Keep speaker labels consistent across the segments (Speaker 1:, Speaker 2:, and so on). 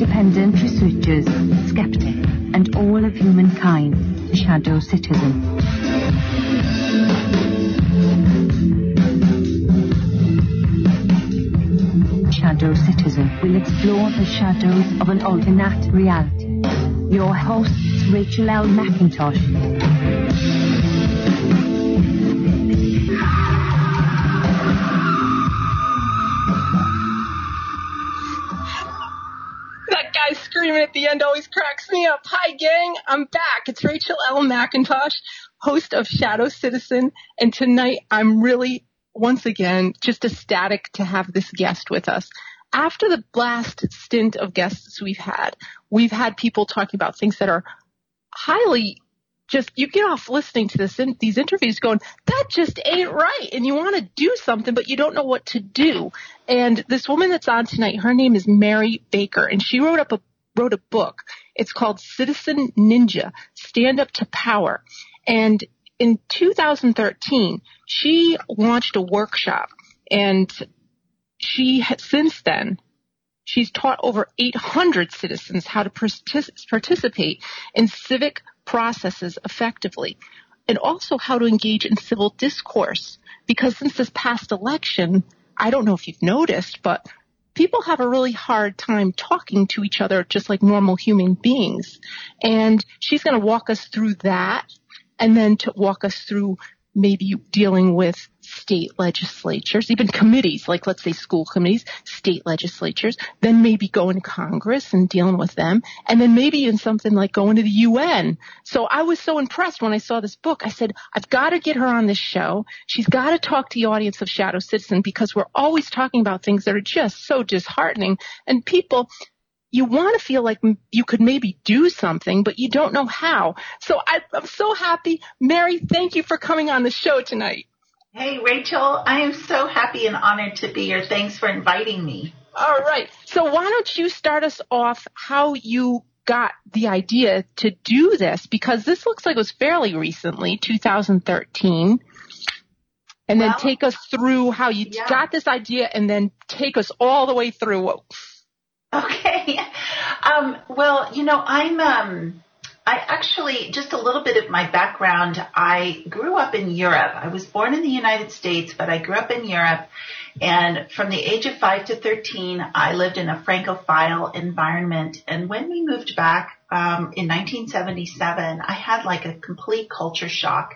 Speaker 1: Independent researchers, skeptics, and all of humankind to Shadow Citizen. Shadow Citizen will explore the shadows of an alternate reality. Your hosts, Rachel L. McIntosh.
Speaker 2: At the end always cracks me up. Hi, gang. I'm back. It's Rachel L. McIntosh, host of Shadow Citizen. And tonight I'm really, once again, just ecstatic to have this guest with us. After the last stint of guests we've had, we've had people talking about things that are highly just you get off listening to this in, these interviews going that just ain't right and you want to do something but you don't know what to do and this woman that's on tonight her name is mary baker and she wrote up a wrote a book. It's called citizen ninja stand up to power. And in 2013 she launched a workshop. And she has since then She's taught over 800 citizens how to partic- participate in civic processes effectively. And also how to engage in civil discourse. Because since this past election, I don't know if you've noticed, but people have a really hard time talking to each other just like normal human beings. And she's going to walk us through that and then to walk us through maybe dealing with state legislatures, even committees, like let's say school committees, state legislatures, then maybe going to Congress and dealing with them, and then maybe in something like going to the UN. So I was so impressed when I saw this book. I said, I've got to get her on this show. She's got to talk to the audience of Shadow Citizen because we're always talking about things that are just so disheartening and people you want to feel like you could maybe do something, but you don't know how. So I, am so happy. Mary, thank you for coming on the show tonight.
Speaker 3: Hey, Rachel, I am so happy and honored to be here. Thanks for inviting me.
Speaker 2: All right. So why don't you start us off how you got the idea to do this? Because this looks like it was fairly recently, 2013. And well, then take us through how you yeah. got this idea and then take us all the way through.
Speaker 3: Okay. Um, well, you know, I'm, um, I actually, just a little bit of my background, I grew up in Europe. I was born in the United States, but I grew up in Europe. And from the age of 5 to 13, I lived in a Francophile environment. And when we moved back um, in 1977, I had like a complete culture shock.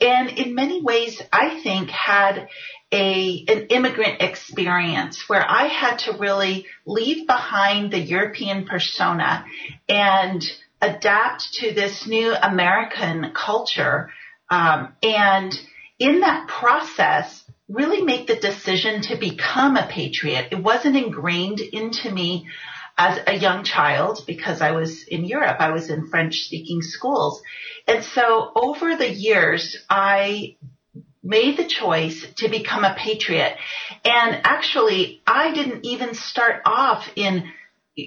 Speaker 3: And in many ways, I think had a an immigrant experience where I had to really leave behind the European persona and adapt to this new American culture. Um, and in that process, really make the decision to become a patriot. It wasn't ingrained into me as a young child because I was in Europe. I was in French speaking schools. And so over the years, I made the choice to become a patriot. And actually, I didn't even start off in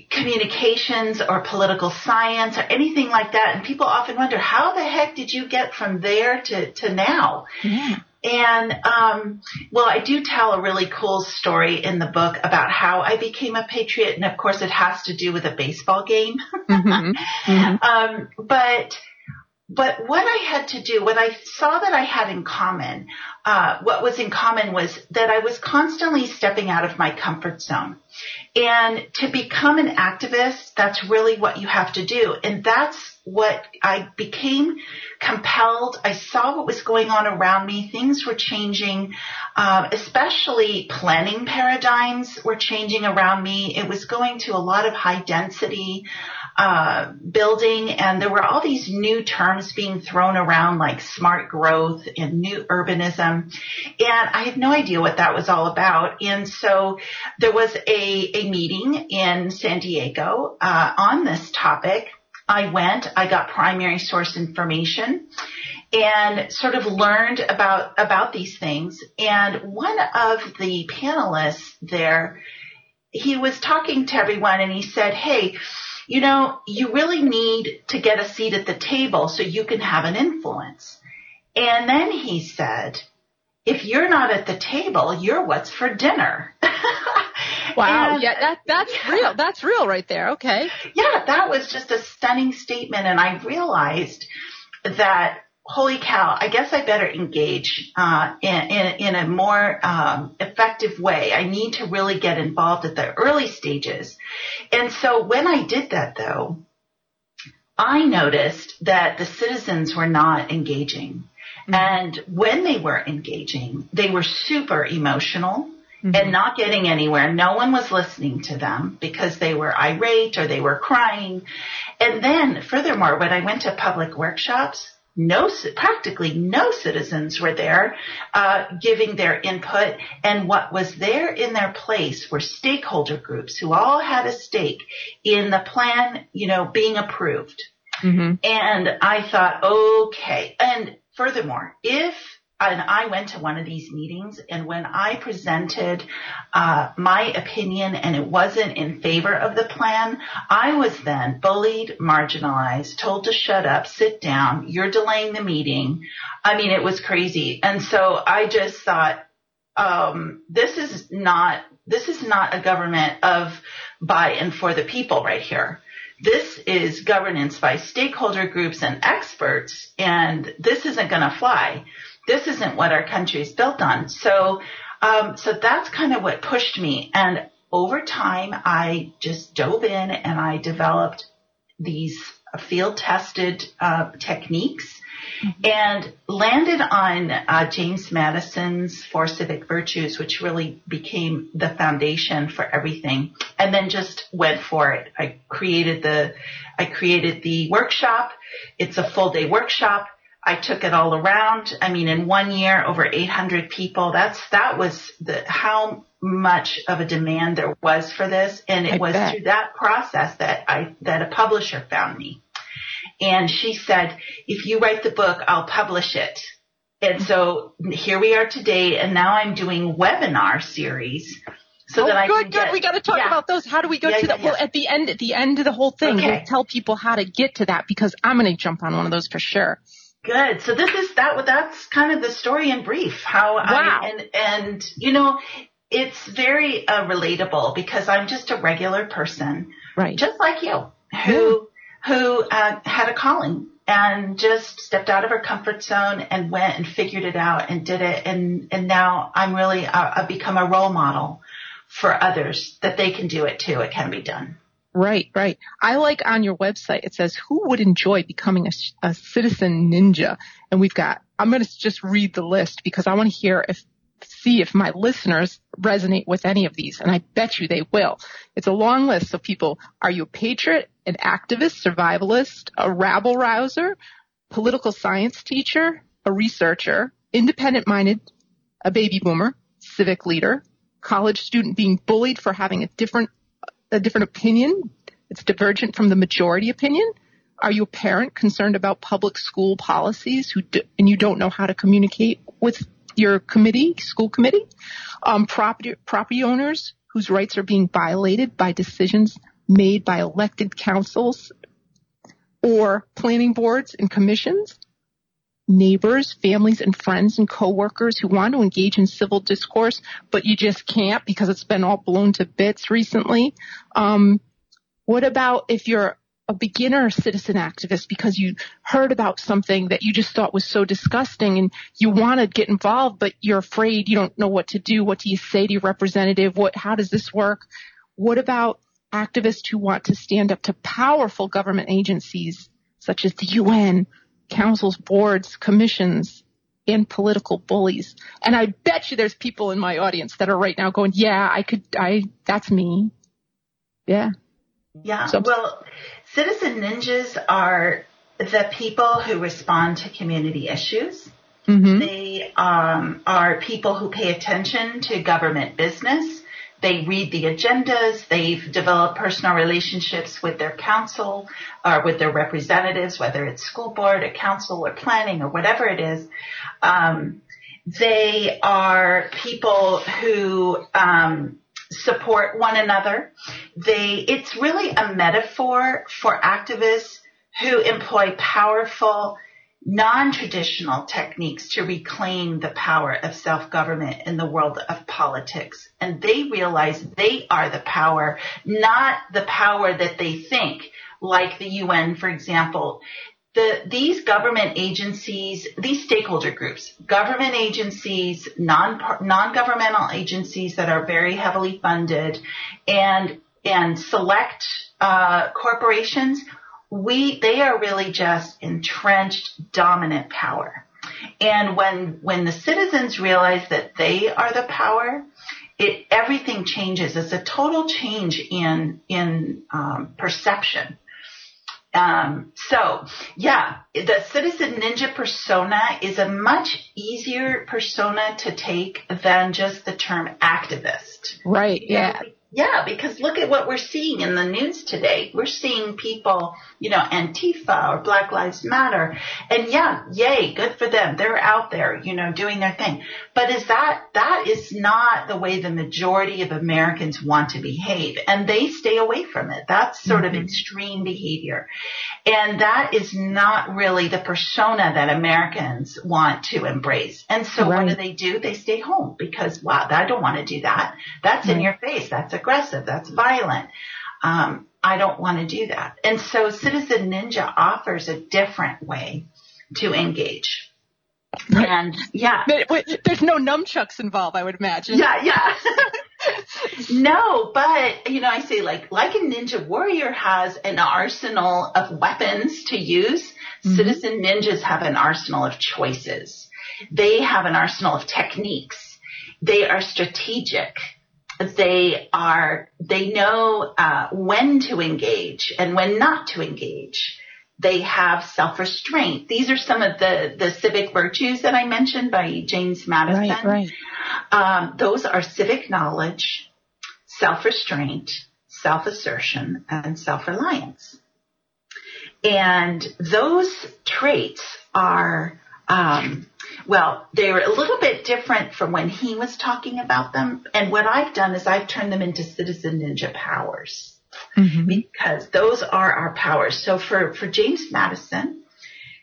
Speaker 3: communications or political science or anything like that. And people often wonder, how the heck did you get from there to, to now? Yeah. And um, well, I do tell a really cool story in the book about how I became a patriot, and of course, it has to do with a baseball game. mm-hmm. Mm-hmm. Um, but but what I had to do, what I saw that I had in common, uh, what was in common was that I was constantly stepping out of my comfort zone. And to become an activist, that's really what you have to do. And that's what I became compelled. I saw what was going on around me. Things were changing, uh, especially planning paradigms were changing around me. It was going to a lot of high density uh, building, and there were all these new terms being thrown around like smart growth and new urbanism, and I had no idea what that was all about. And so there was a, a meeting in San Diego uh, on this topic. I went, I got primary source information and sort of learned about about these things. And one of the panelists there, he was talking to everyone and he said, "Hey, you know, you really need to get a seat at the table so you can have an influence. And then he said, if you're not at the table, you're what's for dinner.
Speaker 2: Wow. And, yeah, that that's yeah. real. That's real right there. Okay.
Speaker 3: Yeah, that was just a stunning statement, and I realized that holy cow, I guess I better engage uh, in, in, in, a more um, effective way. I need to really get involved at the early stages. And so when I did that, though, I noticed that the citizens were not engaging. Mm-hmm. And when they were engaging, they were super emotional. Mm-hmm. and not getting anywhere. No one was listening to them because they were irate or they were crying. And then furthermore, when I went to public workshops, no, practically no citizens were there uh, giving their input, and what was there in their place were stakeholder groups who all had a stake in the plan, you know, being approved. Mm-hmm. And I thought, okay. And furthermore, if and I went to one of these meetings, and when I presented uh, my opinion and it wasn't in favor of the plan, I was then bullied, marginalized, told to shut up, sit down, you're delaying the meeting. I mean, it was crazy. And so I just thought, um, this is not this is not a government of by and for the people right here. This is governance by stakeholder groups and experts, and this isn't going to fly this isn't what our country is built on. So, um, so that's kind of what pushed me. And over time, I just dove in and I developed these field tested uh, techniques mm-hmm. and landed on uh, James Madison's Four Civic Virtues, which really became the foundation for everything. And then just went for it. I created the, I created the workshop. It's a full day workshop. I took it all around. I mean, in one year, over 800 people. That's, that was the, how much of a demand there was for this. And it I was bet. through that process that I, that a publisher found me. And she said, if you write the book, I'll publish it. And so here we are today. And now I'm doing webinar series so
Speaker 2: oh,
Speaker 3: that I
Speaker 2: good,
Speaker 3: good.
Speaker 2: we got to talk yeah. about those. How do we go yeah, to that? Yeah, well, at the end, at the end of the whole thing, okay. we'll tell people how to get to that because I'm going to jump on one of those for sure.
Speaker 3: Good. So this is that. That's kind of the story in brief. How wow. I and and you know, it's very uh, relatable because I'm just a regular person,
Speaker 2: right?
Speaker 3: Just like you, who yeah. who uh, had a calling and just stepped out of her comfort zone and went and figured it out and did it. And and now I'm really uh, I've become a role model for others that they can do it too. It can be done.
Speaker 2: Right, right. I like on your website, it says, who would enjoy becoming a, a citizen ninja? And we've got, I'm going to just read the list because I want to hear if, see if my listeners resonate with any of these. And I bet you they will. It's a long list of people. Are you a patriot, an activist, survivalist, a rabble rouser, political science teacher, a researcher, independent minded, a baby boomer, civic leader, college student being bullied for having a different a different opinion? It's divergent from the majority opinion? Are you a parent concerned about public school policies who do, and you don't know how to communicate with your committee, school committee? Um, property, property owners whose rights are being violated by decisions made by elected councils or planning boards and commissions? Neighbors, families, and friends and coworkers who want to engage in civil discourse, but you just can't because it's been all blown to bits recently. Um, what about if you're a beginner citizen activist because you heard about something that you just thought was so disgusting and you want to get involved, but you're afraid you don't know what to do. What do you say to your representative? What, how does this work? What about activists who want to stand up to powerful government agencies such as the UN councils, boards, commissions, and political bullies. And I bet you there's people in my audience that are right now going, yeah, I could, I, that's me. Yeah.
Speaker 3: Yeah. So, well, citizen ninjas are the people who respond to community issues. Mm-hmm. They um, are people who pay attention to government business. They read the agendas. They've developed personal relationships with their council or with their representatives, whether it's school board or council or planning or whatever it is. Um, they are people who um, support one another. They, it's really a metaphor for activists who employ powerful non-traditional techniques to reclaim the power of self-government in the world of politics. And they realize they are the power, not the power that they think, like the UN, for example. The, these government agencies, these stakeholder groups, government agencies, non, non-governmental agencies that are very heavily funded and, and select, uh, corporations we they are really just entrenched dominant power. And when when the citizens realize that they are the power, it everything changes. It's a total change in in um, perception. Um, so yeah, the citizen ninja persona is a much easier persona to take than just the term activist.
Speaker 2: Right. Yeah.
Speaker 3: Yeah, because look at what we're seeing in the news today. We're seeing people, you know, Antifa or Black Lives Matter. And yeah, yay, good for them. They're out there, you know, doing their thing. But is that, that is not the way the majority of Americans want to behave. And they stay away from it. That's sort mm-hmm. of extreme behavior. And that is not really the persona that Americans want to embrace. And so right. what do they do? They stay home because, wow, I don't want to do that. That's right. in your face. That's a aggressive. That's violent. Um, I don't want to do that. And so Citizen Ninja offers a different way to engage. And yeah.
Speaker 2: There's no nunchucks involved, I would imagine.
Speaker 3: Yeah, yeah. no, but you know, I say like, like a ninja warrior has an arsenal of weapons to use. Mm-hmm. Citizen ninjas have an arsenal of choices. They have an arsenal of techniques. They are strategic they are they know uh, when to engage and when not to engage. They have self-restraint. These are some of the the civic virtues that I mentioned by James Madison.
Speaker 2: Right, right.
Speaker 3: Um, those are civic knowledge, self-restraint, self-assertion, and self-reliance. And those traits are um, well, they're a little bit different from when he was talking about them. And what I've done is I've turned them into citizen ninja powers mm-hmm. because those are our powers. So for, for James Madison,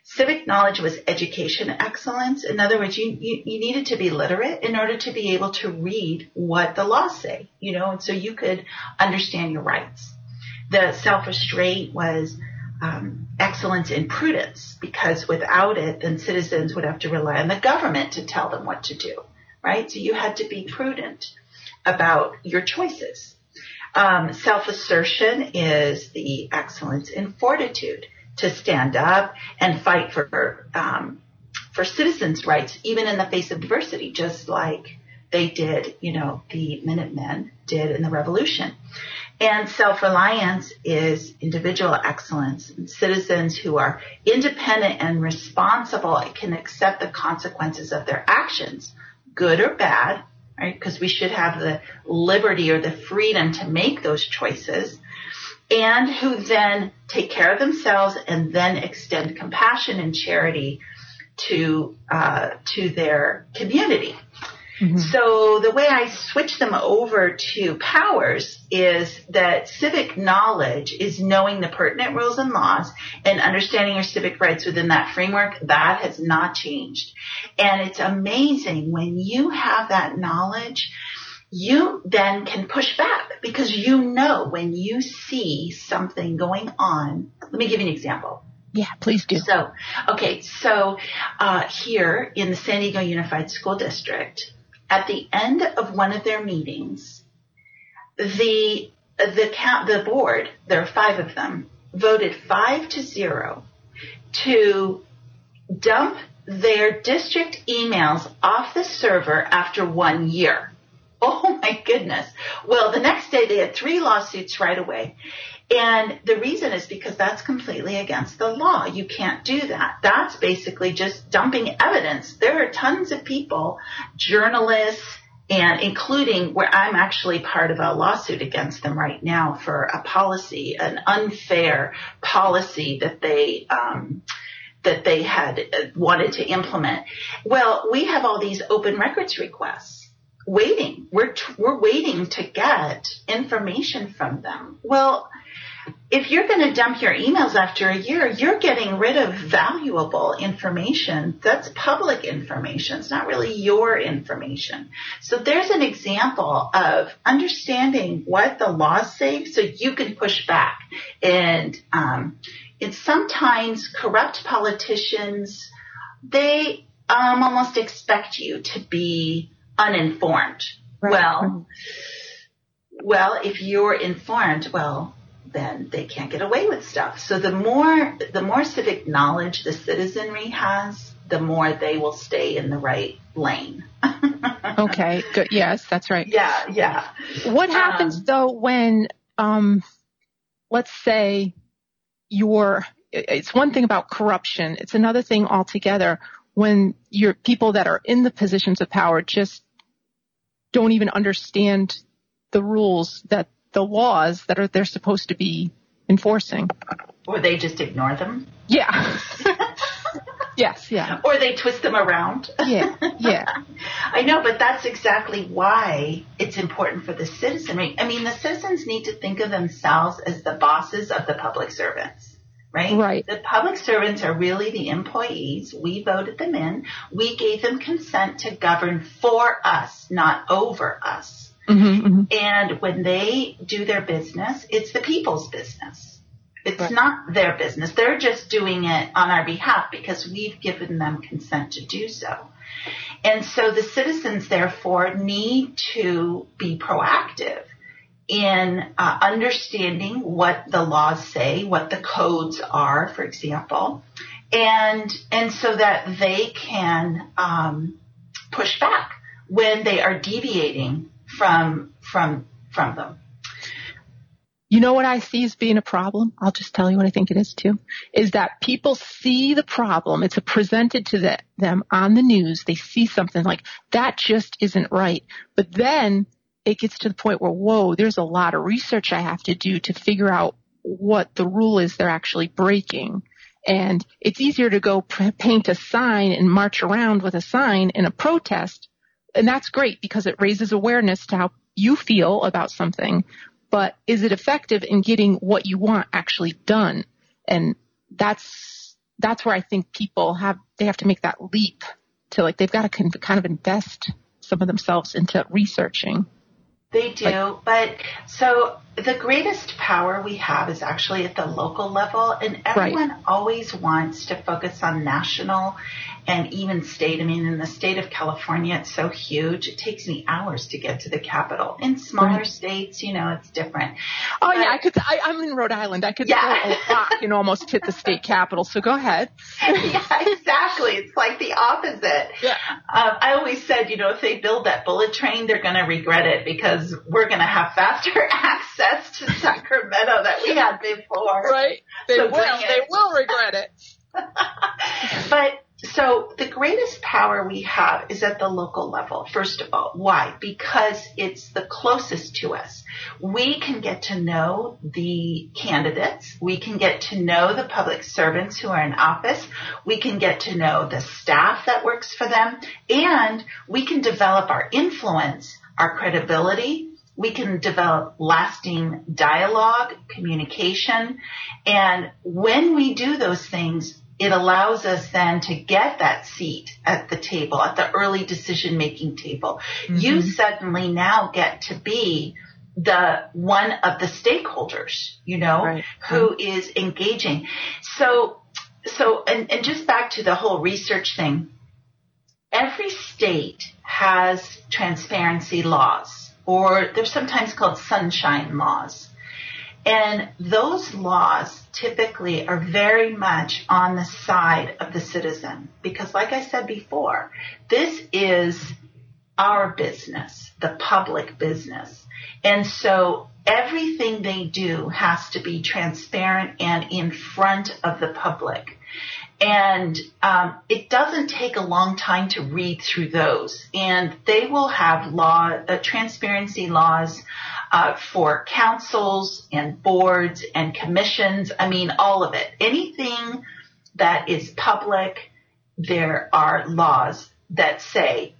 Speaker 3: civic knowledge was education excellence. In other words, you, you, you needed to be literate in order to be able to read what the laws say, you know, and so you could understand your rights. The self-restraint was um, excellence in prudence because without it, then citizens would have to rely on the government to tell them what to do, right? So you had to be prudent about your choices. Um, self-assertion is the excellence in fortitude to stand up and fight for um, for citizens' rights, even in the face of adversity, just like they did, you know, the Minutemen did in the Revolution. And self-reliance is individual excellence. Citizens who are independent and responsible can accept the consequences of their actions, good or bad, right? Because we should have the liberty or the freedom to make those choices. And who then take care of themselves and then extend compassion and charity to uh, to their community. Mm-hmm. So the way I switch them over to powers is that civic knowledge is knowing the pertinent rules and laws and understanding your civic rights within that framework. That has not changed. And it's amazing when you have that knowledge, you then can push back because you know when you see something going on. Let me give you an example.
Speaker 2: Yeah, please do.
Speaker 3: So, okay, so uh, here in the San Diego Unified School District, at the end of one of their meetings, the the count, the board, there are five of them, voted five to zero to dump their district emails off the server after one year. Oh my goodness. Well, the next day they had three lawsuits right away. And the reason is because that's completely against the law. You can't do that. That's basically just dumping evidence. There are tons of people, journalists, and including where I'm actually part of a lawsuit against them right now for a policy, an unfair policy that they, um, that they had wanted to implement. Well, we have all these open records requests waiting. We're, we're waiting to get information from them. Well, if you're going to dump your emails after a year, you're getting rid of valuable information. That's public information. It's not really your information. So there's an example of understanding what the laws say so you can push back. And um, it's sometimes corrupt politicians, they um, almost expect you to be uninformed. Right. Well, well, if you're informed, well, then they can't get away with stuff. So the more the more civic knowledge the citizenry has, the more they will stay in the right lane.
Speaker 2: okay, good. Yes, that's right.
Speaker 3: Yeah, yeah.
Speaker 2: What happens um, though when um let's say you're it's one thing about corruption, it's another thing altogether when your people that are in the positions of power just don't even understand the rules that the laws that are they're supposed to be enforcing.
Speaker 3: Or they just ignore them.
Speaker 2: Yeah. yes, yeah.
Speaker 3: Or they twist them around.
Speaker 2: yeah, yeah.
Speaker 3: I know, but that's exactly why it's important for the citizenry. I mean, the citizens need to think of themselves as the bosses of the public servants. Right?
Speaker 2: Right.
Speaker 3: The public servants are really the employees. We voted them in. We gave them consent to govern for us, not over us. Mm-hmm, mm-hmm. And when they do their business, it's the people's business. It's right. not their business. They're just doing it on our behalf because we've given them consent to do so. And so the citizens, therefore, need to be proactive in uh, understanding what the laws say, what the codes are, for example, and and so that they can um, push back when they are deviating from from from them.
Speaker 2: You know what I see as being a problem? I'll just tell you what I think it is too. Is that people see the problem. It's presented to the, them on the news. They see something like that just isn't right. But then it gets to the point where, whoa, there's a lot of research I have to do to figure out what the rule is they're actually breaking. And it's easier to go paint a sign and march around with a sign in a protest and that's great because it raises awareness to how you feel about something, but is it effective in getting what you want actually done? And that's, that's where I think people have, they have to make that leap to like, they've got to kind of invest some of themselves into researching.
Speaker 3: They do, like, but so the greatest power we have is actually at the local level, and everyone right. always wants to focus on national and even state. I mean, in the state of California, it's so huge. It takes me hours to get to the capital. In smaller right. states, you know, it's different.
Speaker 2: Oh but, yeah, I could. I, am in Rhode Island. I could yeah. go a rock and almost hit the state capital. So go ahead.
Speaker 3: yeah, exactly. It's like the opposite.
Speaker 2: Yeah.
Speaker 3: Um, I always said, you know, if they build that bullet train, they're going to regret it because we're going to have faster access to Sacramento that we had before.
Speaker 2: Right. They so will. They will regret it.
Speaker 3: but so the greatest power we have is at the local level, first of all. Why? Because it's the closest to us. We can get to know the candidates. We can get to know the public servants who are in office. We can get to know the staff that works for them. And we can develop our influence, our credibility, we can develop lasting dialogue, communication, and when we do those things, it allows us then to get that seat at the table, at the early decision making table. Mm-hmm. You suddenly now get to be the one of the stakeholders, you know, right. who is engaging. So, so, and, and just back to the whole research thing, every state has transparency laws, or they're sometimes called sunshine laws. And those laws typically are very much on the side of the citizen because like I said before, this is our business, the public business. And so everything they do has to be transparent and in front of the public. And um, it doesn't take a long time to read through those. And they will have law, uh, transparency laws uh, for councils and boards and commissions. I mean, all of it. Anything that is public, there are laws that say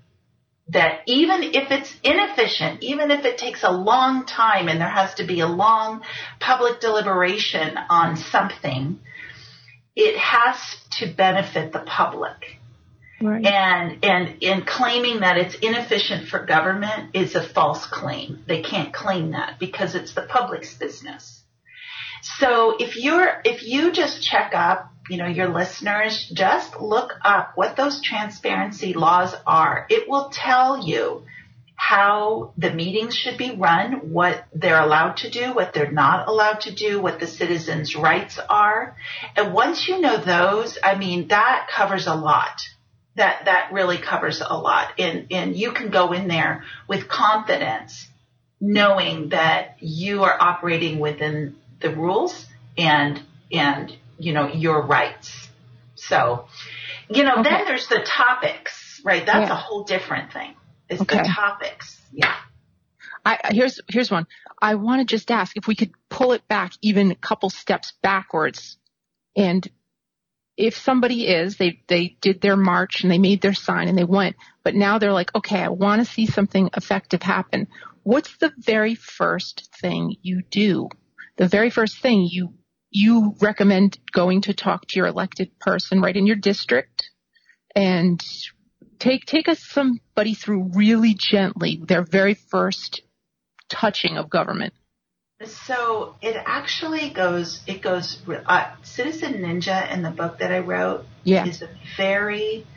Speaker 3: that even if it's inefficient, even if it takes a long time and there has to be a long public deliberation on something, it has to benefit the public. Right. And and in claiming that it's inefficient for government is a false claim. They can't claim that because it's the public's business. So if you're if you just check up, you know, your listeners, just look up what those transparency laws are. It will tell you how the meetings should be run, what they're allowed to do, what they're not allowed to do, what the citizens' rights are. And once you know those, I mean, that covers a lot that that really covers a lot and and you can go in there with confidence knowing that you are operating within the rules and and you know your rights so you know okay. then there's the topics right that's yeah. a whole different thing it's okay. the topics yeah
Speaker 2: I, here's here's one. I want to just ask if we could pull it back even a couple steps backwards and if somebody is, they, they did their march and they made their sign and they went, but now they're like, okay, I want to see something effective happen. What's the very first thing you do? The very first thing you, you recommend going to talk to your elected person right in your district and take, take us somebody through really gently their very first touching of government.
Speaker 3: So it actually goes, it goes, uh, Citizen Ninja in the book that I wrote yeah. is a very,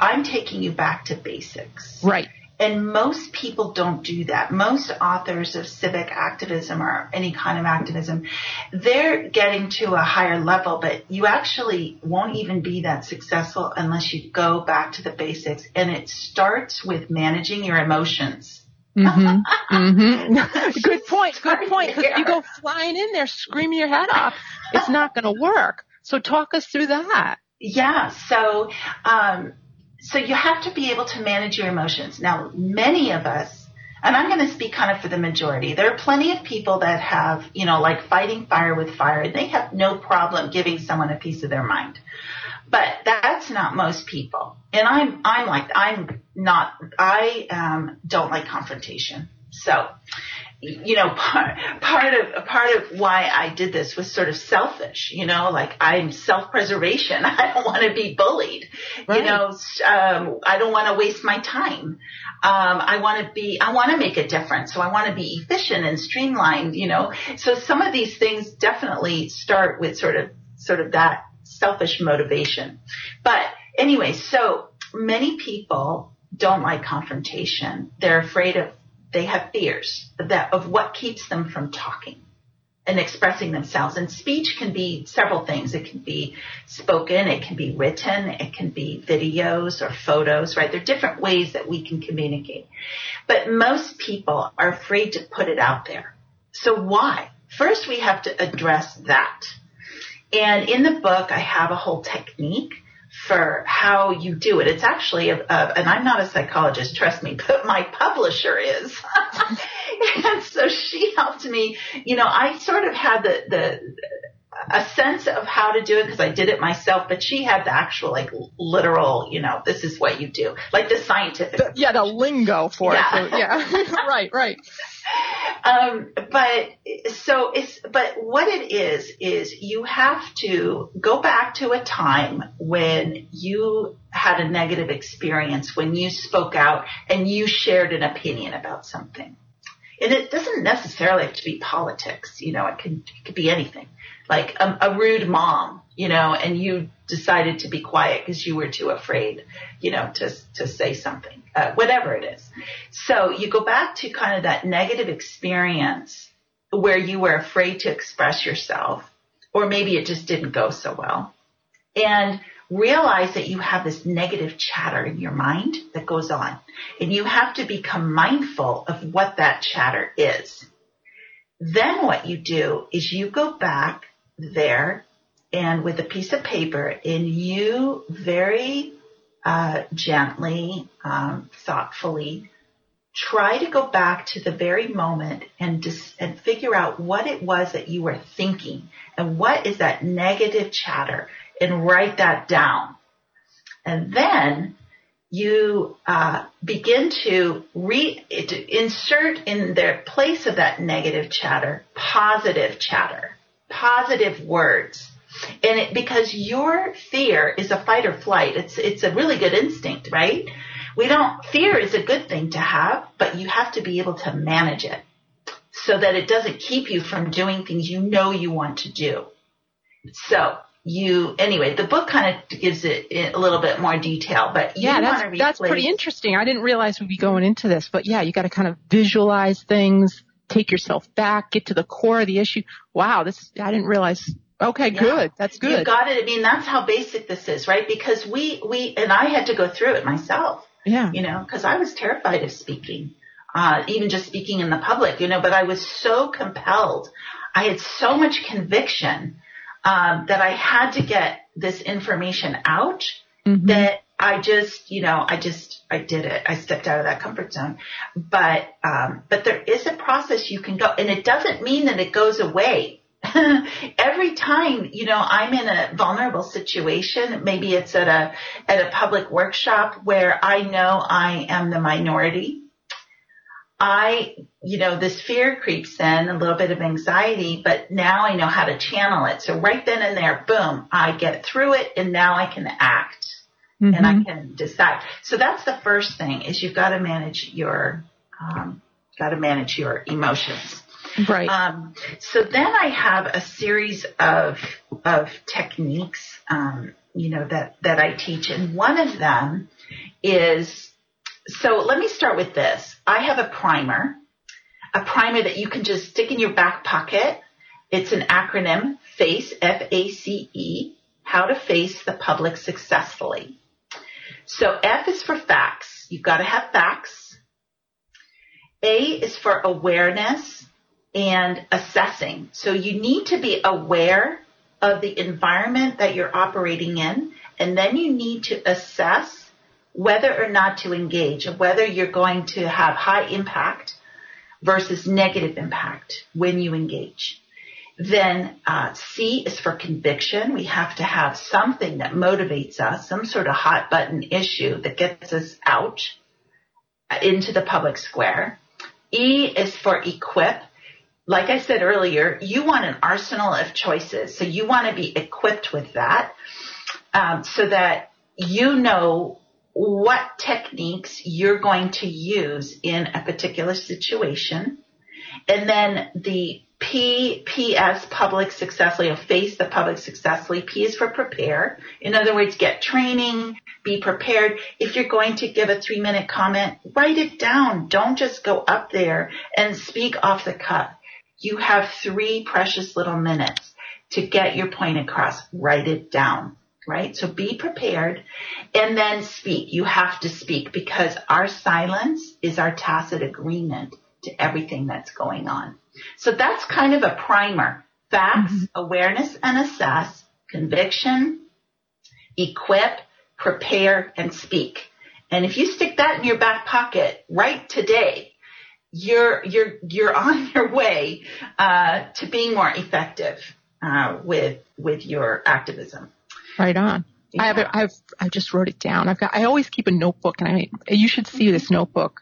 Speaker 3: I'm taking you back to basics.
Speaker 2: Right.
Speaker 3: And most people don't do that. Most authors of civic activism or any kind of activism, they're getting to a higher level, but you actually won't even be that successful unless you go back to the basics. And it starts with managing your emotions
Speaker 2: Mm-hmm. mm-hmm. good point. Good point. Because you go flying in there screaming your head off, it's not going to work. So talk us through that.
Speaker 3: Yeah. So, um, so you have to be able to manage your emotions. Now, many of us, and I'm going to speak kind of for the majority. There are plenty of people that have, you know, like fighting fire with fire, and they have no problem giving someone a piece of their mind. But that's not most people. And I'm, I'm like, I'm not, I, um, don't like confrontation. So, you know, part, part of, part of why I did this was sort of selfish, you know, like I'm self-preservation. I don't want to be bullied. Right. You know, um, I don't want to waste my time. Um, I want to be, I want to make a difference. So I want to be efficient and streamlined, you know. So some of these things definitely start with sort of, sort of that selfish motivation. But anyway, so many people don't like confrontation. They're afraid of, they have fears of that, of what keeps them from talking and expressing themselves. And speech can be several things. It can be spoken, it can be written, it can be videos or photos, right? There are different ways that we can communicate. But most people are afraid to put it out there. So why? First, we have to address that. And in the book, I have a whole technique for how you do it. It's actually, a, a, and I'm not a psychologist, trust me, but my publisher is. and so she helped me, you know, I sort of had the, the, a sense of how to do it because I did it myself, but she had the actual like literal, you know, this is what you do, like the scientific.
Speaker 2: The, yeah, the lingo for yeah. it. So, yeah, right, right.
Speaker 3: Um, but so it's, but what it is, is you have to go back to a time when you had a negative experience, when you spoke out and you shared an opinion about something. And it doesn't necessarily have to be politics, you know, it can, it could be anything. Like a, a rude mom, you know, and you decided to be quiet because you were too afraid, you know, to, to say something, uh, whatever it is. So you go back to kind of that negative experience where you were afraid to express yourself, or maybe it just didn't go so well. And realize that you have this negative chatter in your mind that goes on. And you have to become mindful of what that chatter is. Then what you do is you go back there and with a piece of paper and you very uh, gently, um, thoughtfully try to go back to the very moment and dis- and figure out what it was that you were thinking and what is that negative chatter and write that down. And then you uh, begin to re insert in their place of that negative chatter positive chatter, positive words. And it, because your fear is a fight or flight, it's it's a really good instinct, right? We don't fear is a good thing to have, but you have to be able to manage it so that it doesn't keep you from doing things you know you want to do. So you anyway the book kind of gives it a little bit more detail but
Speaker 2: yeah that's that's pretty interesting i didn't realize we'd be going into this but yeah you got to kind of visualize things take yourself back get to the core of the issue wow this i didn't realize okay yeah. good that's good
Speaker 3: you got it i mean that's how basic this is right because we we and i had to go through it myself
Speaker 2: yeah
Speaker 3: you know because i was terrified of speaking uh even just speaking in the public you know but i was so compelled i had so much conviction um, that I had to get this information out mm-hmm. that I just, you know, I just, I did it. I stepped out of that comfort zone. But, um, but there is a process you can go and it doesn't mean that it goes away. Every time, you know, I'm in a vulnerable situation, maybe it's at a, at a public workshop where I know I am the minority I, you know, this fear creeps in, a little bit of anxiety, but now I know how to channel it. So right then and there, boom, I get through it and now I can act mm-hmm. and I mm-hmm. can decide. So that's the first thing is you've got to manage your, um, got to manage your emotions.
Speaker 2: Right.
Speaker 3: Um, so then I have a series of, of techniques, um, you know, that, that I teach. And one of them is so let me start with this. I have a primer, a primer that you can just stick in your back pocket. It's an acronym, FACE, F-A-C-E, how to face the public successfully. So F is for facts. You've got to have facts. A is for awareness and assessing. So you need to be aware of the environment that you're operating in, and then you need to assess whether or not to engage, whether you're going to have high impact versus negative impact when you engage. Then uh, C is for conviction. We have to have something that motivates us, some sort of hot button issue that gets us out into the public square. E is for equip. Like I said earlier, you want an arsenal of choices. So you want to be equipped with that um, so that you know what techniques you're going to use in a particular situation. And then the PPS public successfully, or face the public successfully. P is for prepare. In other words, get training, be prepared. If you're going to give a three minute comment, write it down. Don't just go up there and speak off the cuff. You have three precious little minutes to get your point across. Write it down right? So be prepared and then speak. You have to speak because our silence is our tacit agreement to everything that's going on. So that's kind of a primer. Facts, mm-hmm. awareness and assess, conviction, equip, prepare, and speak. And if you stick that in your back pocket right today, you're you're you're on your way uh, to being more effective uh, with with your activism.
Speaker 2: Right on. Yeah. I have, it, I've, I just wrote it down. I've got, I always keep a notebook and I, you should see this notebook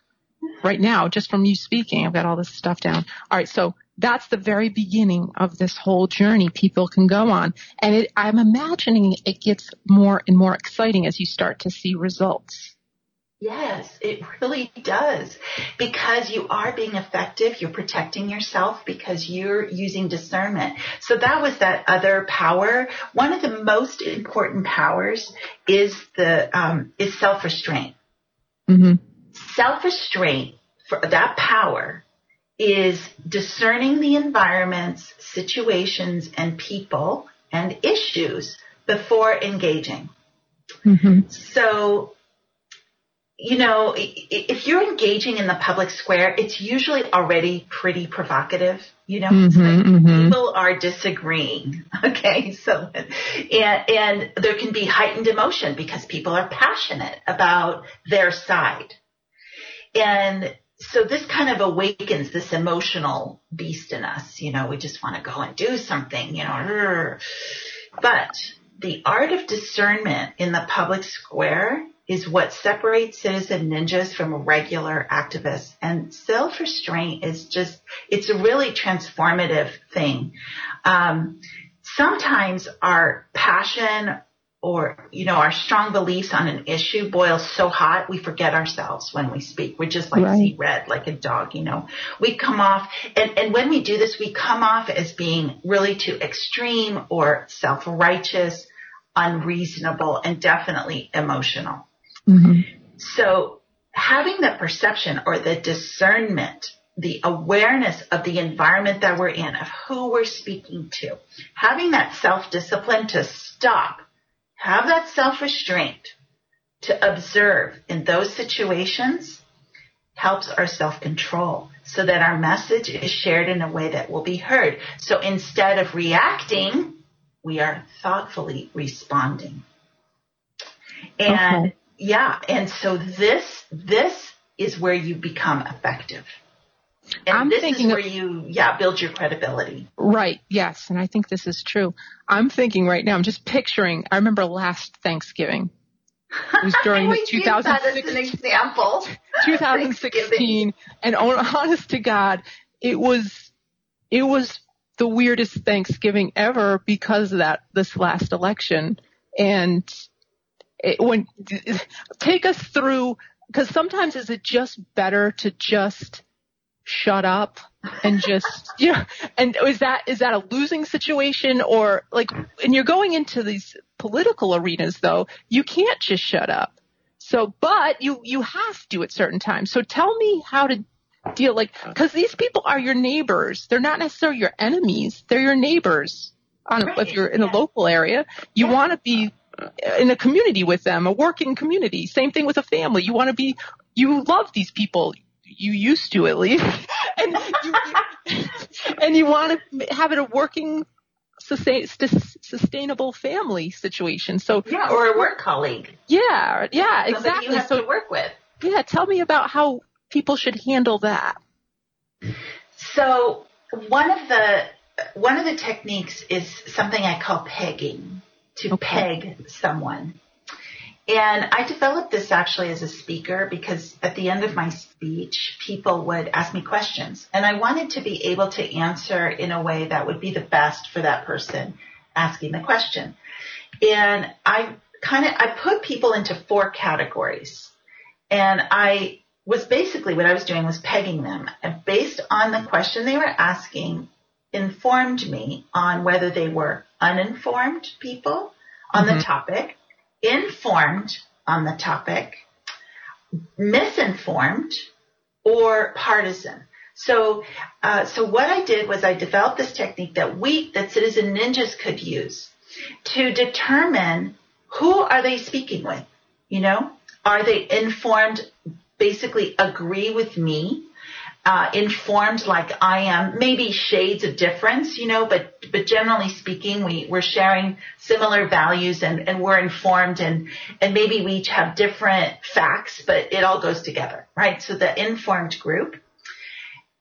Speaker 2: right now just from you speaking. I've got all this stuff down. All right. So that's the very beginning of this whole journey people can go on. And it, I'm imagining it gets more and more exciting as you start to see results.
Speaker 3: Yes, it really does. Because you are being effective, you're protecting yourself because you're using discernment. So that was that other power. One of the most important powers is the um, is self restraint. Mm-hmm. Self restraint for that power is discerning the environments, situations, and people and issues before engaging. Mm-hmm. So you know, if you're engaging in the public square, it's usually already pretty provocative. You know, mm-hmm, like mm-hmm. people are disagreeing. Okay, so and and there can be heightened emotion because people are passionate about their side, and so this kind of awakens this emotional beast in us. You know, we just want to go and do something. You know, but the art of discernment in the public square is what separates citizen ninjas from regular activists. And self-restraint is just, it's a really transformative thing. Um, sometimes our passion or, you know, our strong beliefs on an issue boils so hot we forget ourselves when we speak. We're just like
Speaker 2: Right.
Speaker 3: see red, like a dog, you know. We come off, and, and when we do this, we come off as being really too extreme or self-righteous, unreasonable, and definitely emotional. Mm-hmm. So having the perception or the discernment, the awareness of the environment that we're in, of who we're speaking to, having that self-discipline to stop, have that self-restraint to observe in those situations helps our self-control so that our message is shared in a way that will be heard. So instead of reacting, we are thoughtfully responding. And
Speaker 2: Okay.
Speaker 3: Yeah, and so this this is where you become effective. And
Speaker 2: I'm
Speaker 3: this
Speaker 2: thinking
Speaker 3: is where you yeah, build your credibility.
Speaker 2: Right. Yes. And I think this is true. I'm thinking right now, I'm just picturing, I remember last Thanksgiving. It was during the
Speaker 3: I always use that as an
Speaker 2: 2016
Speaker 3: example.
Speaker 2: 2016 and hon- honest to God, it was, it was the weirdest Thanksgiving ever because of that, this last election. And when, take us through, cause sometimes is it just better to just shut up and just, you know, and is that, is that a losing situation or like, and you're going into these political arenas though, you can't just shut up. So, but you, you have to at certain times. So tell me how to deal, like, cause these people are your neighbors. They're not necessarily your enemies. They're your neighbors. On,
Speaker 3: Right,
Speaker 2: if you're in
Speaker 3: yeah.
Speaker 2: a local area, you
Speaker 3: Yeah.
Speaker 2: want to be in a community with them, a working community. Same thing with a family. You want to be, you love these people. You used to at least, and you, and you want to have it a working, sustain, sustainable family situation. So
Speaker 3: Yeah, or a work colleague.
Speaker 2: yeah, yeah,
Speaker 3: Somebody
Speaker 2: exactly.
Speaker 3: you have
Speaker 2: So
Speaker 3: to work with.
Speaker 2: yeah, tell me about how people should handle that.
Speaker 3: So one of the one of the techniques is something I call pegging, to
Speaker 2: Okay.
Speaker 3: peg someone. And I developed this actually as a speaker because at the end of my speech, people would ask me questions and I wanted to be able to answer in a way that would be the best for that person asking the question. And I kind of, I put people into four categories and I was basically what I was doing was pegging them and based on the question they were asking informed me on whether they were uninformed people on the
Speaker 2: Mhm.
Speaker 3: topic, informed on the topic, misinformed, or partisan. So, uh, so what I did was I developed this technique that we, that citizen ninjas could use to determine who are they speaking with. You know, are they informed? Basically, agree with me. Uh, informed like I am, maybe shades of difference, you know, but, but generally speaking, we, we're sharing similar values and, and we're informed and, and maybe we each have different facts, but it all goes together, right? So the informed group,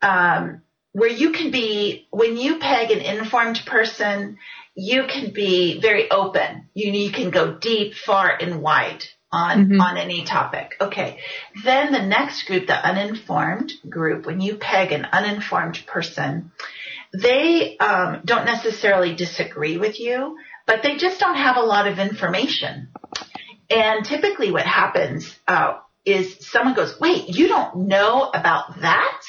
Speaker 3: um, where you can be, when you peg an informed person, you can be very open. You, you can go deep, far, and wide on,
Speaker 2: Mhm.
Speaker 3: on any topic. Okay. Then the next group, the uninformed group, when you peg an uninformed person, they um, don't necessarily disagree with you, but they just don't have a lot of information. And typically what happens uh, is someone goes, wait, you don't know about that?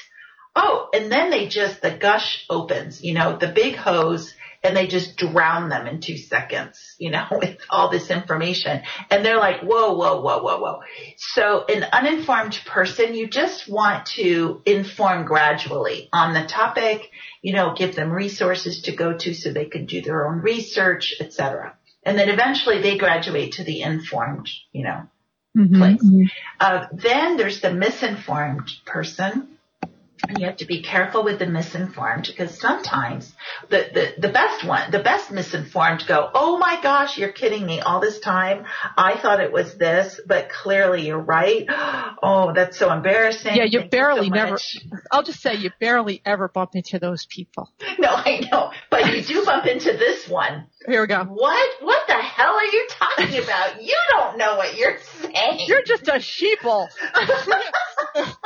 Speaker 3: Oh, and then they just, the gush opens, you know, the big hose, and they just drown them in two seconds, you know, with all this information. And they're like, whoa, whoa, whoa, whoa, whoa. So an uninformed person, you just want to inform gradually on the topic, you know, give them resources to go to so they can do their own research, etc. And then eventually they graduate to the informed, you know, place. Uh, then there's the misinformed person. And you have to be careful with the misinformed because sometimes the, the, the best one, the best misinformed go, oh my gosh, you're kidding me all this time. I thought it was this, but clearly you're right. Oh, that's so embarrassing.
Speaker 2: Yeah, you
Speaker 3: Thank
Speaker 2: barely
Speaker 3: so
Speaker 2: never-
Speaker 3: much."
Speaker 2: I'll just say you barely ever bump into those people.
Speaker 3: No, I know, but you do bump into this one.
Speaker 2: Here we go.
Speaker 3: What? What the hell are you talking about? You don't know what you're saying.
Speaker 2: You're just a sheeple.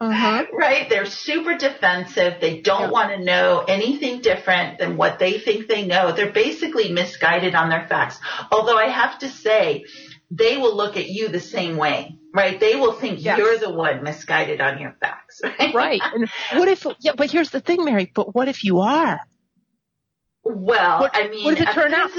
Speaker 3: uh-huh. Right? They're super defensive. They don't yeah. want to know anything different than what they think they know. They're basically misguided on their facts. Although I have to say, they will look at you the same way, right? They will think yes. you're the one misguided on your facts, right?
Speaker 2: Right. And what if, yeah, but here's the thing, Mary, but what if you are?
Speaker 3: Well,
Speaker 2: what,
Speaker 3: I mean,
Speaker 2: what if it turn out?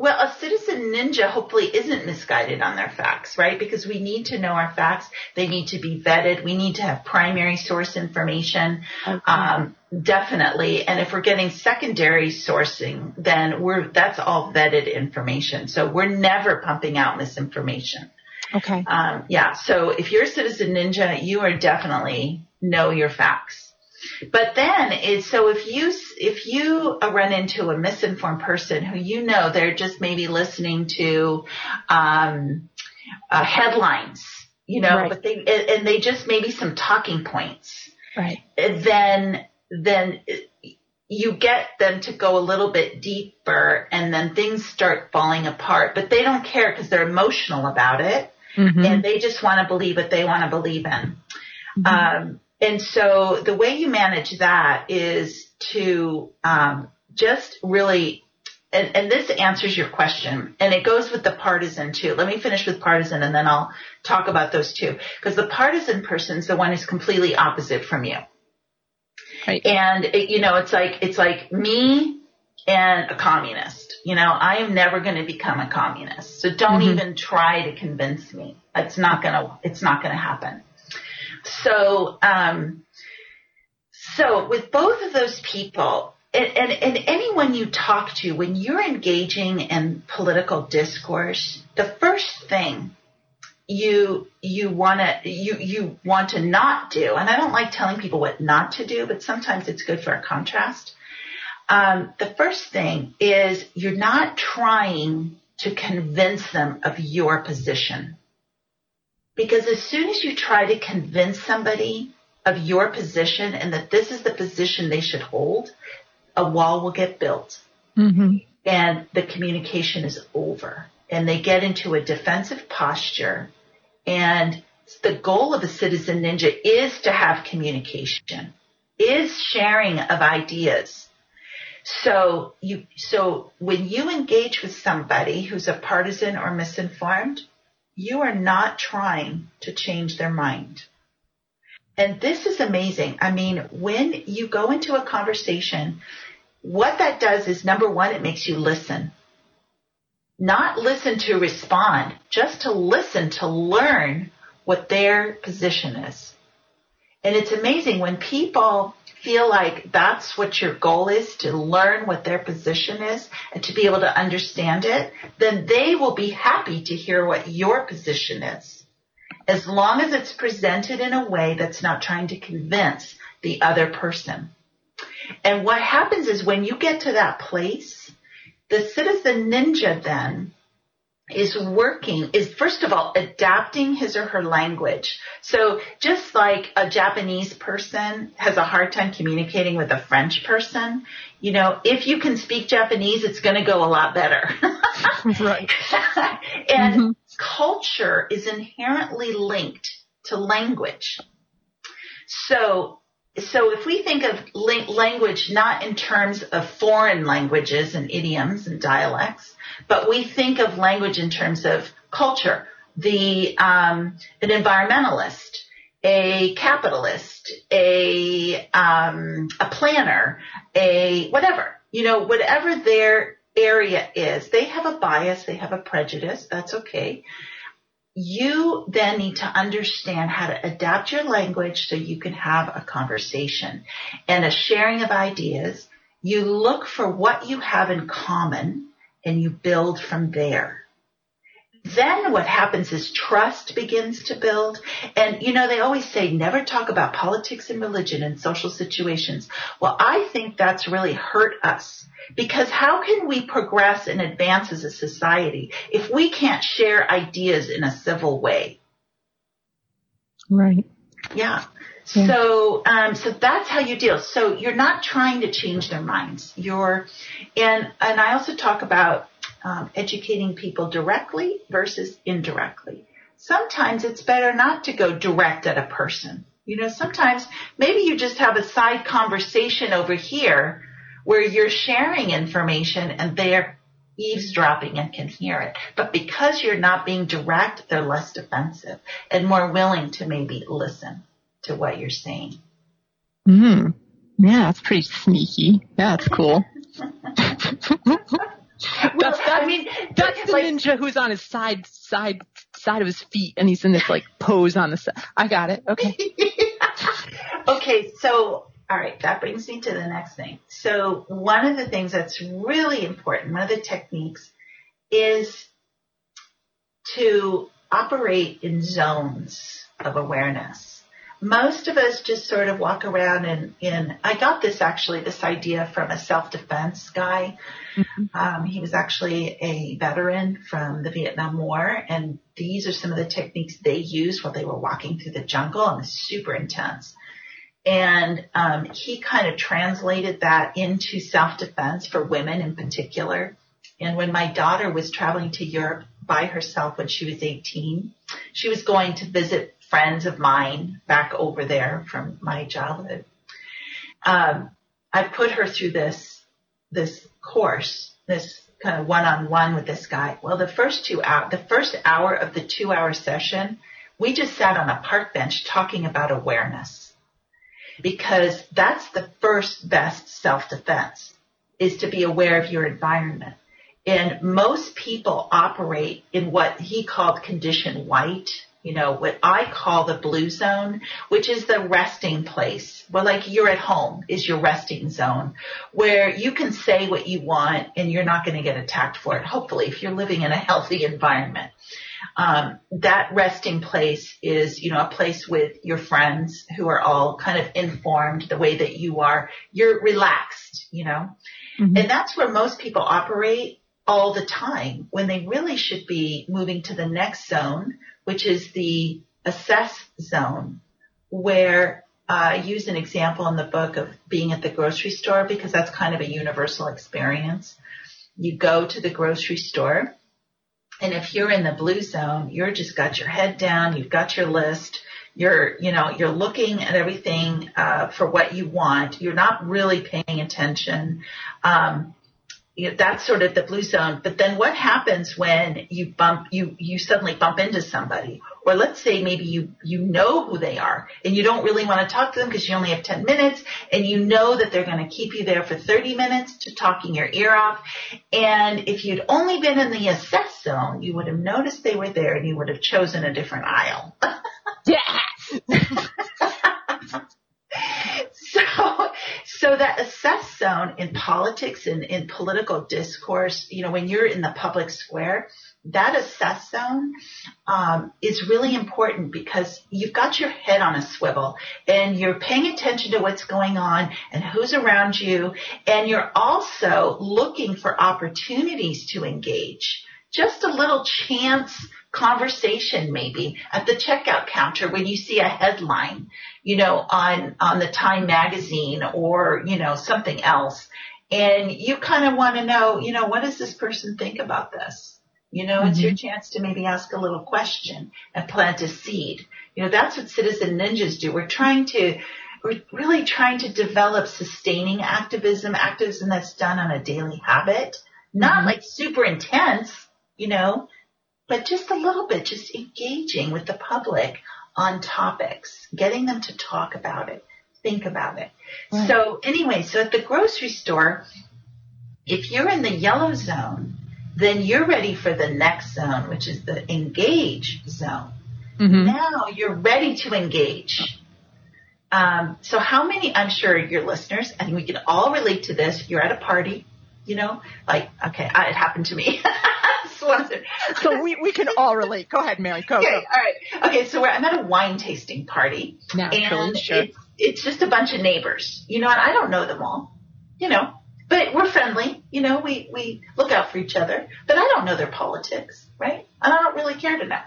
Speaker 3: Well, a citizen ninja hopefully isn't misguided on their facts, right? Because we need to know our facts. They need to be vetted. We need to have primary source information. Okay. Um, definitely. And if we're getting secondary sourcing, then we're, that's all vetted information. So we're never pumping out misinformation.
Speaker 2: Okay.
Speaker 3: Um, yeah. So if you're a citizen ninja, you are definitely know your facts. But then is so if you if you run into a misinformed person who you know they're just maybe listening to um, uh, headlines, you know, right. but they and they just maybe some talking points,
Speaker 2: right?
Speaker 3: Then then you get them to go a little bit deeper, and then things start falling apart. But they don't care because they're emotional about it, mm-hmm. and they just want to believe what they want to believe in. Mm-hmm. Um, and so the way you manage that is to um, just really, and, and this answers your question, and it goes with the partisan too. Let me finish with partisan, and then I'll talk about those two. Because the partisan person is the one who's completely opposite from you.
Speaker 2: Right.
Speaker 3: And it, you know, it's like it's like me and a communist. You know, I am never going to become a communist. So don't mm-hmm. even try to convince me. It's not gonna. It's not gonna happen. So, um, so with both of those people, and, and, and, anyone you talk to, when you're engaging in political discourse, the first thing you you want to you you want to not do, and I don't like telling people what not to do, but sometimes it's good for a contrast. Um, the first thing is you're not trying to convince them of your position. Because as soon as you try to convince somebody of your position and that this is the position they should hold, a wall will get built. Mm-hmm. And the communication is over. And they get into a defensive posture. And the goal of a citizen ninja is to have communication, is sharing of ideas. So you, so when you engage with somebody who's a partisan or misinformed, you are not trying to change their mind. And this is amazing. I mean, when you go into a conversation, what that does is number one, it makes you listen. Not listen to respond, just to listen to learn what their position is. And it's amazing when people feel like that's what your goal is to learn what their position is and to be able to understand it, then they will be happy to hear what your position is. As long as it's presented in a way that's not trying to convince the other person. And what happens is when you get to that place, the citizen ninja then is working is first of all adapting his or her language. So just like a Japanese person has a hard time communicating with a French person, you know, if you can speak Japanese, it's going to go a lot better.
Speaker 2: right.
Speaker 3: and mm-hmm. culture is inherently linked to language. So so if we think of language not in terms of foreign languages and idioms and dialects, but we think of language in terms of culture. The um, an environmentalist, a capitalist, a um, a planner, a whatever you know, whatever their area is, they have a bias, they have a prejudice. That's okay. You then need to understand how to adapt your language so you can have a conversation and a sharing of ideas. You look for what you have in common and you build from there. Then what happens is trust begins to build. And you know, they always say never talk about politics and religion in social situations. Well, I think that's really hurt us because how can we progress and advance as a society if we can't share ideas in a civil way?
Speaker 2: Right.
Speaker 3: Yeah. Yeah. So, um, so that's how you deal. So you're not trying to change their minds. You're, and and I also talk about um, educating people directly versus indirectly. Sometimes it's better not to go direct at a person. You know, sometimes maybe you just have a side conversation over here where you're sharing information and they're eavesdropping and can hear it. But because you're not being direct, they're less defensive and more willing to maybe listen to what you're saying.
Speaker 2: Hmm. Yeah, that's pretty sneaky. Yeah, that's cool. well, that's, that's, I mean, that's the like, ninja who's on his side, side, side of his feet, and he's in this like pose on the side. I got it. Okay.
Speaker 3: okay, so all right, that brings me to the next thing. So one of the things that's really important, one of the techniques is to operate in zones of awareness most of us just sort of walk around and in I got this actually this idea from a self-defense guy. Mm-hmm. Um, he was actually a veteran from the Vietnam War, and these are some of the techniques they used while they were walking through the jungle, and it's super intense. And um, he kind of translated that into self-defense for women in particular. And when my daughter was traveling to Europe by herself when she was 18, she was going to visit friends of mine back over there from my childhood. Um, I put her through this this course, this kind of one-on-one with this guy. Well, the first two hour, the first hour of the two-hour session, we just sat on a park bench talking about awareness, because that's the first best self-defense is to be aware of your environment. And most people operate in what he called condition white you know, what I call the blue zone, which is the resting place. Well, like you're at home is your resting zone where you can say what you want and you're not going to get attacked for it. Hopefully, if you're living in a healthy environment. Um, that resting place is, you know, a place with your friends who are all kind of informed the way that you are. You're relaxed, you know, mm-hmm. and that's where most people operate all the time when they really should be moving to the next zone, which is the assess zone, where uh, I use an example in the book of being at the grocery store because that's kind of a universal experience. You go to the grocery store, and if you're in the blue zone, you're just got your head down, you've got your list, you're you know you're looking at everything uh, for what you want. You're not really paying attention. Um, you know, that's sort of the blue zone. But then what happens when you bump, you, you suddenly bump into somebody? Or let's say maybe you, you know who they are and you don't really want to talk to them because you only have 10 minutes and you know that they're going to keep you there for 30 minutes to talking your ear off. And if you'd only been in the assess zone, you would have noticed they were there and you would have chosen a different aisle.
Speaker 2: yeah.
Speaker 3: So that assess zone in politics and in political discourse, you know, when you're in the public square, that assess zone um, is really important because you've got your head on a swivel and you're paying attention to what's going on and who's around you, and you're also looking for opportunities to engage. Just a little chance conversation maybe at the checkout counter when you see a headline, you know, on, on the Time magazine or, you know, something else. And you kind of want to know, you know, what does this person think about this? You know, mm-hmm. it's your mm-hmm. chance to maybe ask a little question and plant a seed. You know, that's what citizen ninjas do. We're trying to, we're really trying to develop sustaining activism, activism that's done on a daily habit, not mm-hmm. like super intense, you know, but just a little bit, just engaging with the public on topics, getting them to talk about it, think about it. Right. So anyway, so at the grocery store, if you're in the yellow zone, then you're ready for the next zone, which is the engage zone. Mm-hmm. Now you're ready to engage. Um, so how many, I'm sure your listeners, and we can all relate to this, you're at a party, you know, like, okay, it happened to me.
Speaker 2: so we, we can all relate. Go ahead, Mary. Go.
Speaker 3: Okay.
Speaker 2: Go.
Speaker 3: All right. Okay. So I'm at a wine tasting party.
Speaker 2: Naturally,
Speaker 3: and
Speaker 2: sure.
Speaker 3: It's, it's just a bunch of neighbors, you know, and I don't know them all, you know, but we're friendly, you know, we, we look out for each other, but I don't know their politics, right? And I don't really care to know.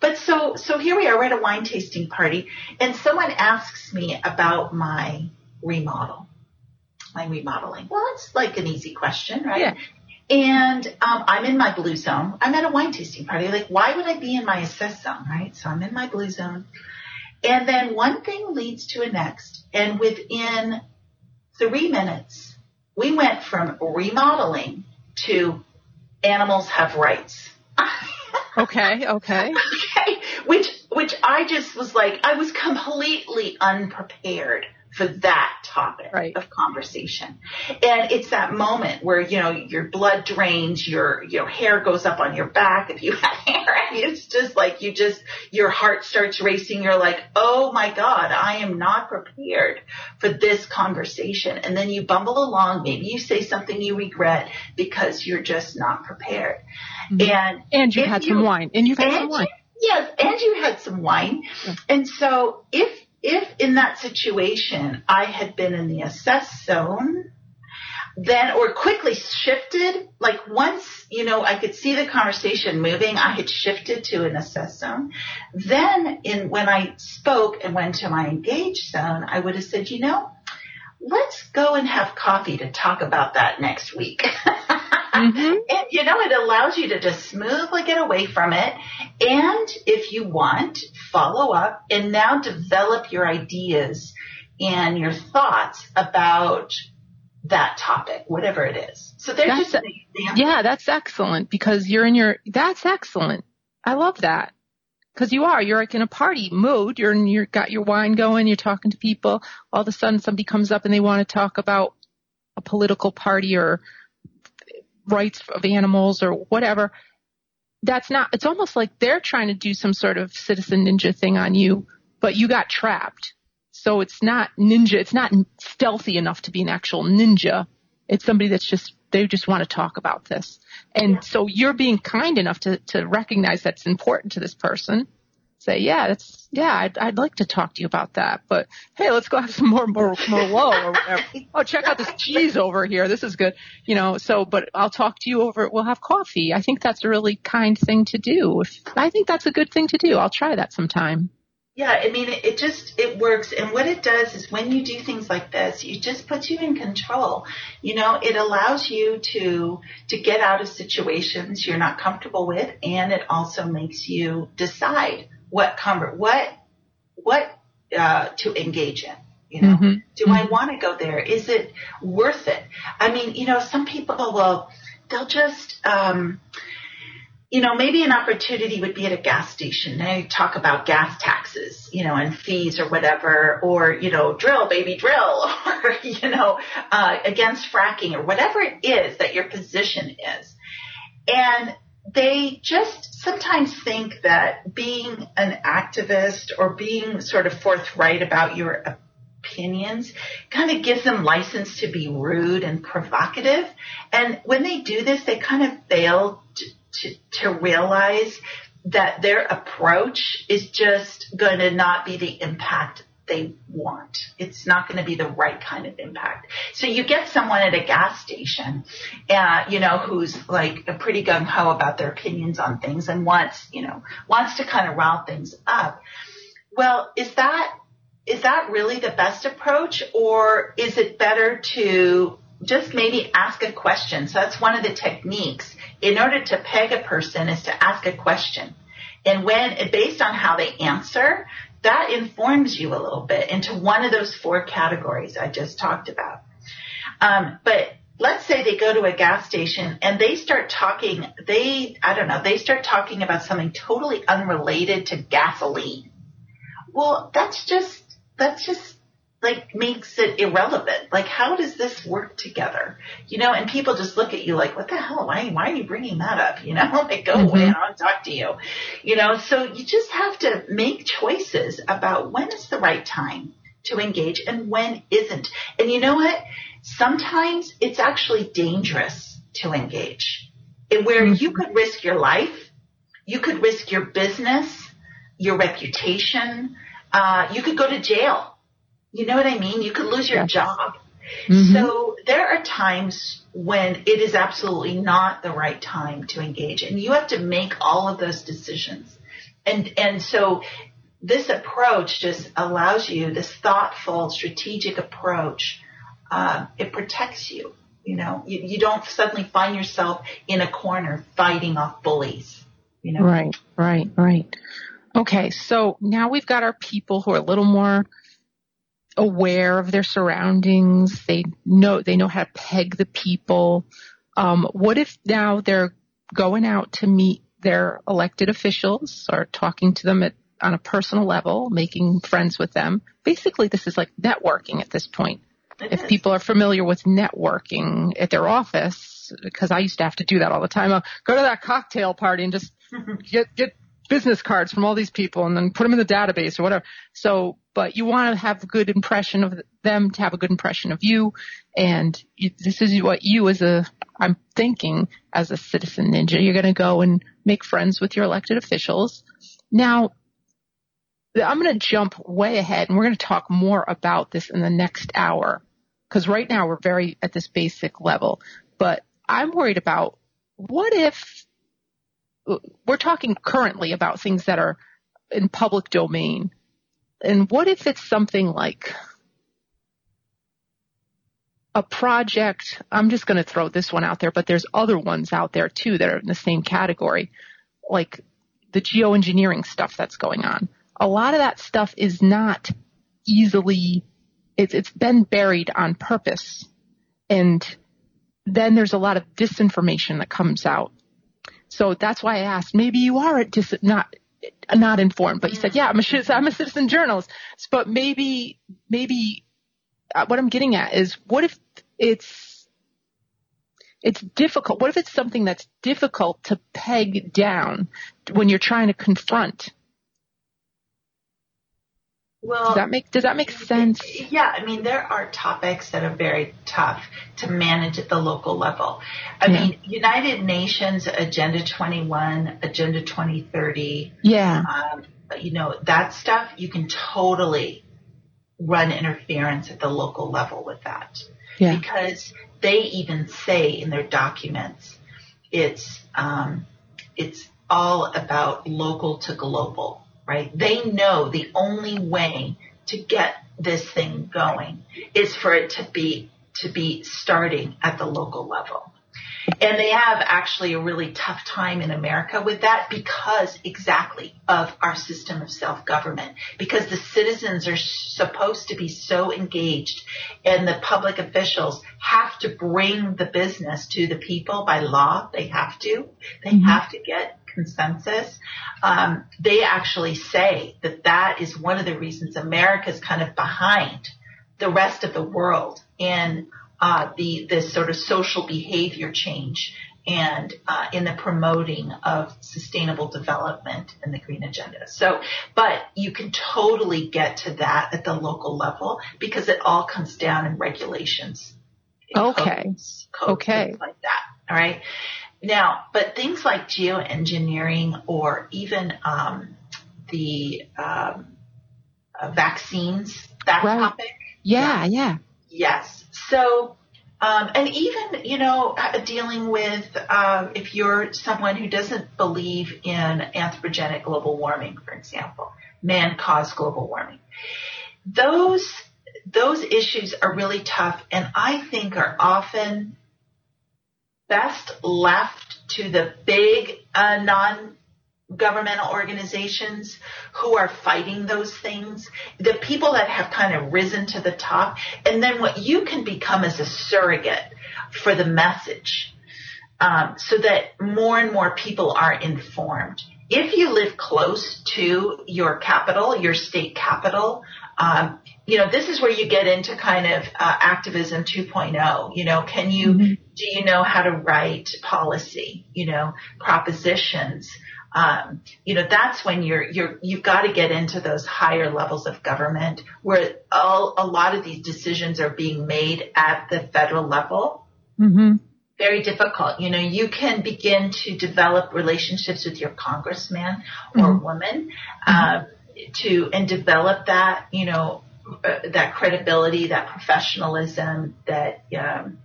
Speaker 3: But so, so here we are, we're at a wine tasting party and someone asks me about my remodel, my remodeling. Well, it's like an easy question, right?
Speaker 2: Yeah.
Speaker 3: And um, I'm in my blue zone. I'm at a wine tasting party. Like, why would I be in my assess zone, right? So I'm in my blue zone. And then one thing leads to a next. And within three minutes, we went from remodeling to animals have rights.
Speaker 2: okay, okay.
Speaker 3: okay. Which, which I just was like, I was completely unprepared for that topic
Speaker 2: right.
Speaker 3: of conversation. And it's that moment where, you know, your blood drains, your, your hair goes up on your back if you have hair. It's just like you just, your heart starts racing. You're like, oh my God, I am not prepared for this conversation. And then you bumble along. Maybe you say something you regret because you're just not prepared.
Speaker 2: Mm-hmm. And, and you had you, some wine and you've had some wine.
Speaker 3: Yes, and you had some wine. Yeah. And so if if in that situation I had been in the assess zone, then or quickly shifted, like once, you know, I could see the conversation moving, I had shifted to an assess zone. Then in when I spoke and went to my engage zone, I would have said, you know, let's go and have coffee to talk about that next week. Mm-hmm. and you know, it allows you to just smoothly get away from it. And if you want, follow up and now develop your ideas and your thoughts about that topic, whatever it is. So there's that's, just
Speaker 2: yeah, that's excellent because you're in your, that's excellent. I love that. Cause you are, you're like in a party mood. You're in, you're got your wine going. You're talking to people. All of a sudden somebody comes up and they want to talk about a political party or rights of animals or whatever. That's not, it's almost like they're trying to do some sort of citizen ninja thing on you, but you got trapped. So it's not ninja, it's not stealthy enough to be an actual ninja. It's somebody that's just, they just want to talk about this. And yeah. so you're being kind enough to, to recognize that's important to this person say, yeah, that's, yeah, I'd, I'd like to talk to you about that, but hey, let's go have some more, more, Merlot or whatever. oh, check out this cheese over here. This is good. You know, so, but I'll talk to you over, we'll have coffee. I think that's a really kind thing to do. If, I think that's a good thing to do. I'll try that sometime.
Speaker 3: Yeah, I mean, it, it just, it works. And what it does is when you do things like this, it just puts you in control. You know, it allows you to, to get out of situations you're not comfortable with and it also makes you decide what convert, what, what, uh, to engage in. You know, mm-hmm. do mm-hmm. I want to go there? Is it worth it? I mean, you know, some people will, they'll just, um, you know, maybe an opportunity would be at a gas station. They talk about gas taxes, you know, and fees or whatever, or, you know, drill, baby, drill, or, you know, uh, against fracking or whatever it is that your position is. And they just sometimes think that being an activist or being sort of forthright about your opinions kind of gives them license to be rude and provocative. And when they do this, they kind of fail to, to, to realize that their approach is just going to not be the impact they want. It's not going to be the right kind of impact. So you get someone at a gas station, uh, you know, who's like a pretty gung ho about their opinions on things and wants, you know, wants to kind of rile things up. Well, is that is that really the best approach, or is it better to just maybe ask a question? So that's one of the techniques. In order to peg a person, is to ask a question. And when, based on how they answer, that informs you a little bit into one of those four categories I just talked about. Um, but let's say they go to a gas station and they start talking, they, I don't know, they start talking about something totally unrelated to gasoline. Well, that's just, that's just like makes it irrelevant. Like, how does this work together? You know, and people just look at you like, what the hell? Why, why are you bringing that up? You know, like go mm-hmm. away. I don't talk to you. You know, so you just have to make choices about when is the right time to engage and when isn't. And you know what? Sometimes it's actually dangerous to engage and where mm-hmm. you could risk your life. You could risk your business, your reputation. Uh, you could go to jail you know what I mean? You could lose your job. Mm-hmm. So there are times when it is absolutely not the right time to engage and you have to make all of those decisions. And, and so this approach just allows you this thoughtful, strategic approach. Uh, it protects you You know, you, you don't suddenly find yourself in a corner fighting off bullies. You know?
Speaker 2: Right, right, right. Okay, so now we've got our people who are a little more aware of their surroundings. They know they know how to peg the people. Um, what if now they're going out to meet their elected officials or talking to them at, on a personal level, making friends with them? Basically, this is like networking at this point.
Speaker 3: It
Speaker 2: if
Speaker 3: is.
Speaker 2: people are familiar with networking at their office, because I used to have to do that all the time. I'll go to that cocktail party and just get get business cards from all these people and then put them in the database or whatever. So, but you want to have a good impression of them to have a good impression of you. And you, this is what you as a, I'm thinking as a citizen ninja, you're going to go and make friends with your elected officials. Now, I'm going to jump way ahead and we're going to talk more about this in the next hour because right now we're very at this basic level, but I'm worried about what if we're talking currently about things that are in public domain. And what if it's something like a project? I'm just going to throw this one out there, but there's other ones out there too that are in the same category, like the geoengineering stuff that's going on. A lot of that stuff is not easily, it's, it's been buried on purpose. And then there's a lot of disinformation that comes out so that's why I asked. Maybe you are just not not informed, but you said, yeah, I'm a I'm a citizen journalist. But maybe maybe uh, what I'm getting at is, what if it's it's difficult? What if it's something that's difficult to peg down when you're trying to confront?
Speaker 3: Well,
Speaker 2: does that make does that make sense?
Speaker 3: Yeah, I mean there are topics that are very tough to manage at the local level. I
Speaker 2: Yeah.
Speaker 3: mean, United Nations Agenda 21, Agenda 2030,
Speaker 2: Yeah.
Speaker 3: um, you know, that stuff you can totally run interference at the local level with that
Speaker 2: Yeah.
Speaker 3: because they even say in their documents it's um, it's all about local to global, right? They know the only way to get this thing going is for it to be to be starting at the local level. And they have actually a really tough time in America with that because exactly of our system of self-government. Because the citizens are supposed to be so engaged and the public officials have to bring the business to the people by law. They have to. They
Speaker 2: Mhm.
Speaker 3: have to get consensus. Um, they actually say that that is one of the reasons America is kind of behind the rest of the world in uh, the this sort of social behavior change and uh, in the promoting of sustainable development and the green agenda. So, but you can totally get to that at the local level because it all comes down in regulations.
Speaker 2: Okay.
Speaker 3: Codes, codes,
Speaker 2: Okay.
Speaker 3: like that. All right. Now, but things like geoengineering or even um, the um, uh, vaccines, that
Speaker 2: Right.
Speaker 3: topic,
Speaker 2: Yeah. Yeah.
Speaker 3: Yes. So, um, and even, you know, uh, dealing with, uh, if you're someone who doesn't believe in anthropogenic global warming, for example, man-caused global warming, those, those issues are really tough and I think are often best left to the big, uh, non governmental organizations who are fighting those things, the people that have kind of risen to the top, and then what you can become as a surrogate for the message um, so that more and more people are informed. If you live close to your capital, your state capital, um, you know, this is where you get into kind of uh, activism 2.0. You know, can you,
Speaker 2: Mhm.
Speaker 3: do you know how to write policy? You know, propositions? um, you know, that's when you're, you're, you've got to get into those higher levels of government where all, a lot of these decisions are being made at the federal level.
Speaker 2: Mm-hmm.
Speaker 3: Very difficult. You know, you can begin to develop relationships with your congressman or
Speaker 2: Mhm.
Speaker 3: woman, um, to, and develop that, you know, uh, that credibility, that professionalism, that, um,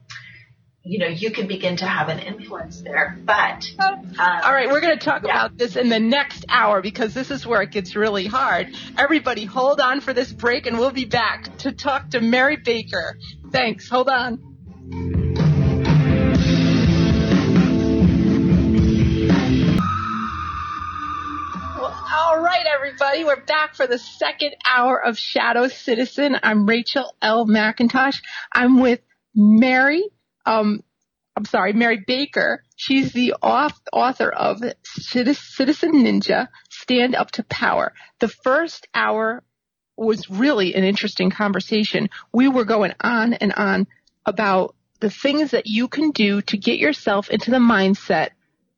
Speaker 3: you know, you can begin to have an influence there. But, um,
Speaker 2: All right, we're going to talk
Speaker 3: Yeah.
Speaker 2: about this in the next hour because this is where it gets really hard. Everybody, hold on for this break and we'll be back to talk to Mary Baker. Thanks. Hold on. Everybody. We're back for the second hour of Shadow Citizen. I'm Rachel L. McIntosh. I'm with Mary, um, I'm sorry, Mary Baker. She's the author of Citizen Ninja, Stand Up to Power. The first hour was really an interesting conversation. We were going on and on about the things that you can do to get yourself into the mindset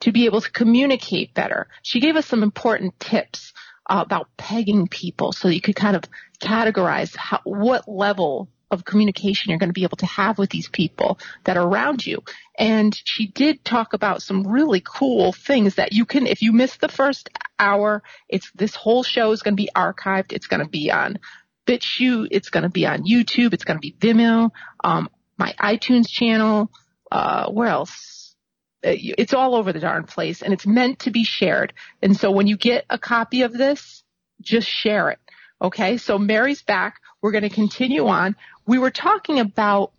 Speaker 2: to be able to communicate better. She gave us some important tips uh, about pegging people so you could kind of categorize how, what level of communication you're going to be able to have with these people that are around you. And she did talk about some really cool things that you can, if you miss the first hour, it's, this whole show is going to be archived. It's going to be on BitChute. It's going to be on YouTube. It's going to be Vimeo, um, my iTunes channel, uh, where else? Uh, it's all over the darn place and it's meant to be shared. And so when you get a copy of this, just share it. Okay. So Mary's back. We're going to continue on. We were talking about,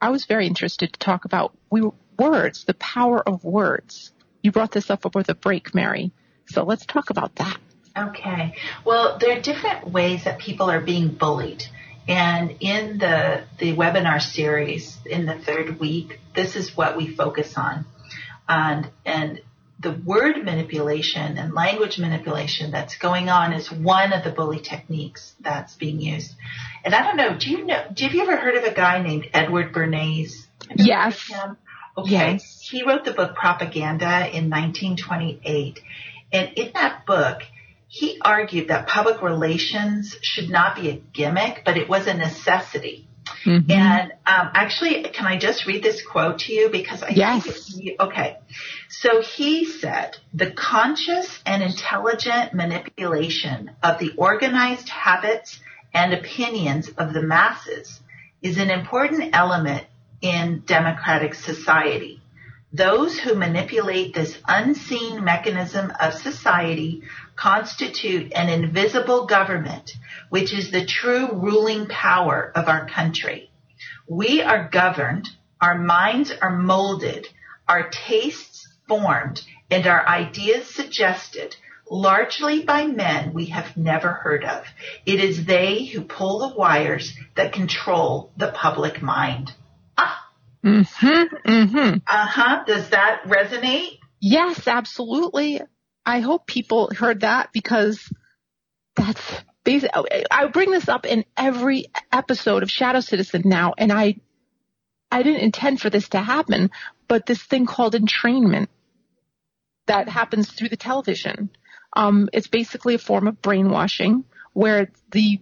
Speaker 2: I was very interested to talk about we, words, the power of words. You brought this up over the break, Mary. So let's talk about that.
Speaker 3: Okay. Well, there are different ways that people are being bullied. And in the, the webinar series in the third week, this is what we focus on and and the word manipulation and language manipulation that's going on is one of the bully techniques that's being used. And I don't know, do you know, have you ever heard of a guy named Edward Bernays?
Speaker 2: Yes.
Speaker 3: Okay. Yes. He wrote the book Propaganda in 1928. And in that book, he argued that public relations should not be a gimmick, but it was a necessity. Mm-hmm. And um, actually, can I just read this quote to you because I
Speaker 2: yes.
Speaker 3: think it's, okay. So he said, the conscious and intelligent manipulation of the organized habits and opinions of the masses is an important element in democratic society. Those who manipulate this unseen mechanism of society constitute an invisible government, which is the true ruling power of our country. We are governed, our minds are molded, our tastes formed, and our ideas suggested largely by men we have never heard of. It is they who pull the wires that control the public mind.
Speaker 2: Ah. Mm-hmm. Mm-hmm.
Speaker 3: Uh-huh. Does that resonate?
Speaker 2: Yes, absolutely. I hope people heard that because that's basically, I bring this up in every episode of Shadow Citizen now, and I, I didn't intend for this to happen, but this thing called entrainment that happens through the television. Um, it's basically a form of brainwashing where the,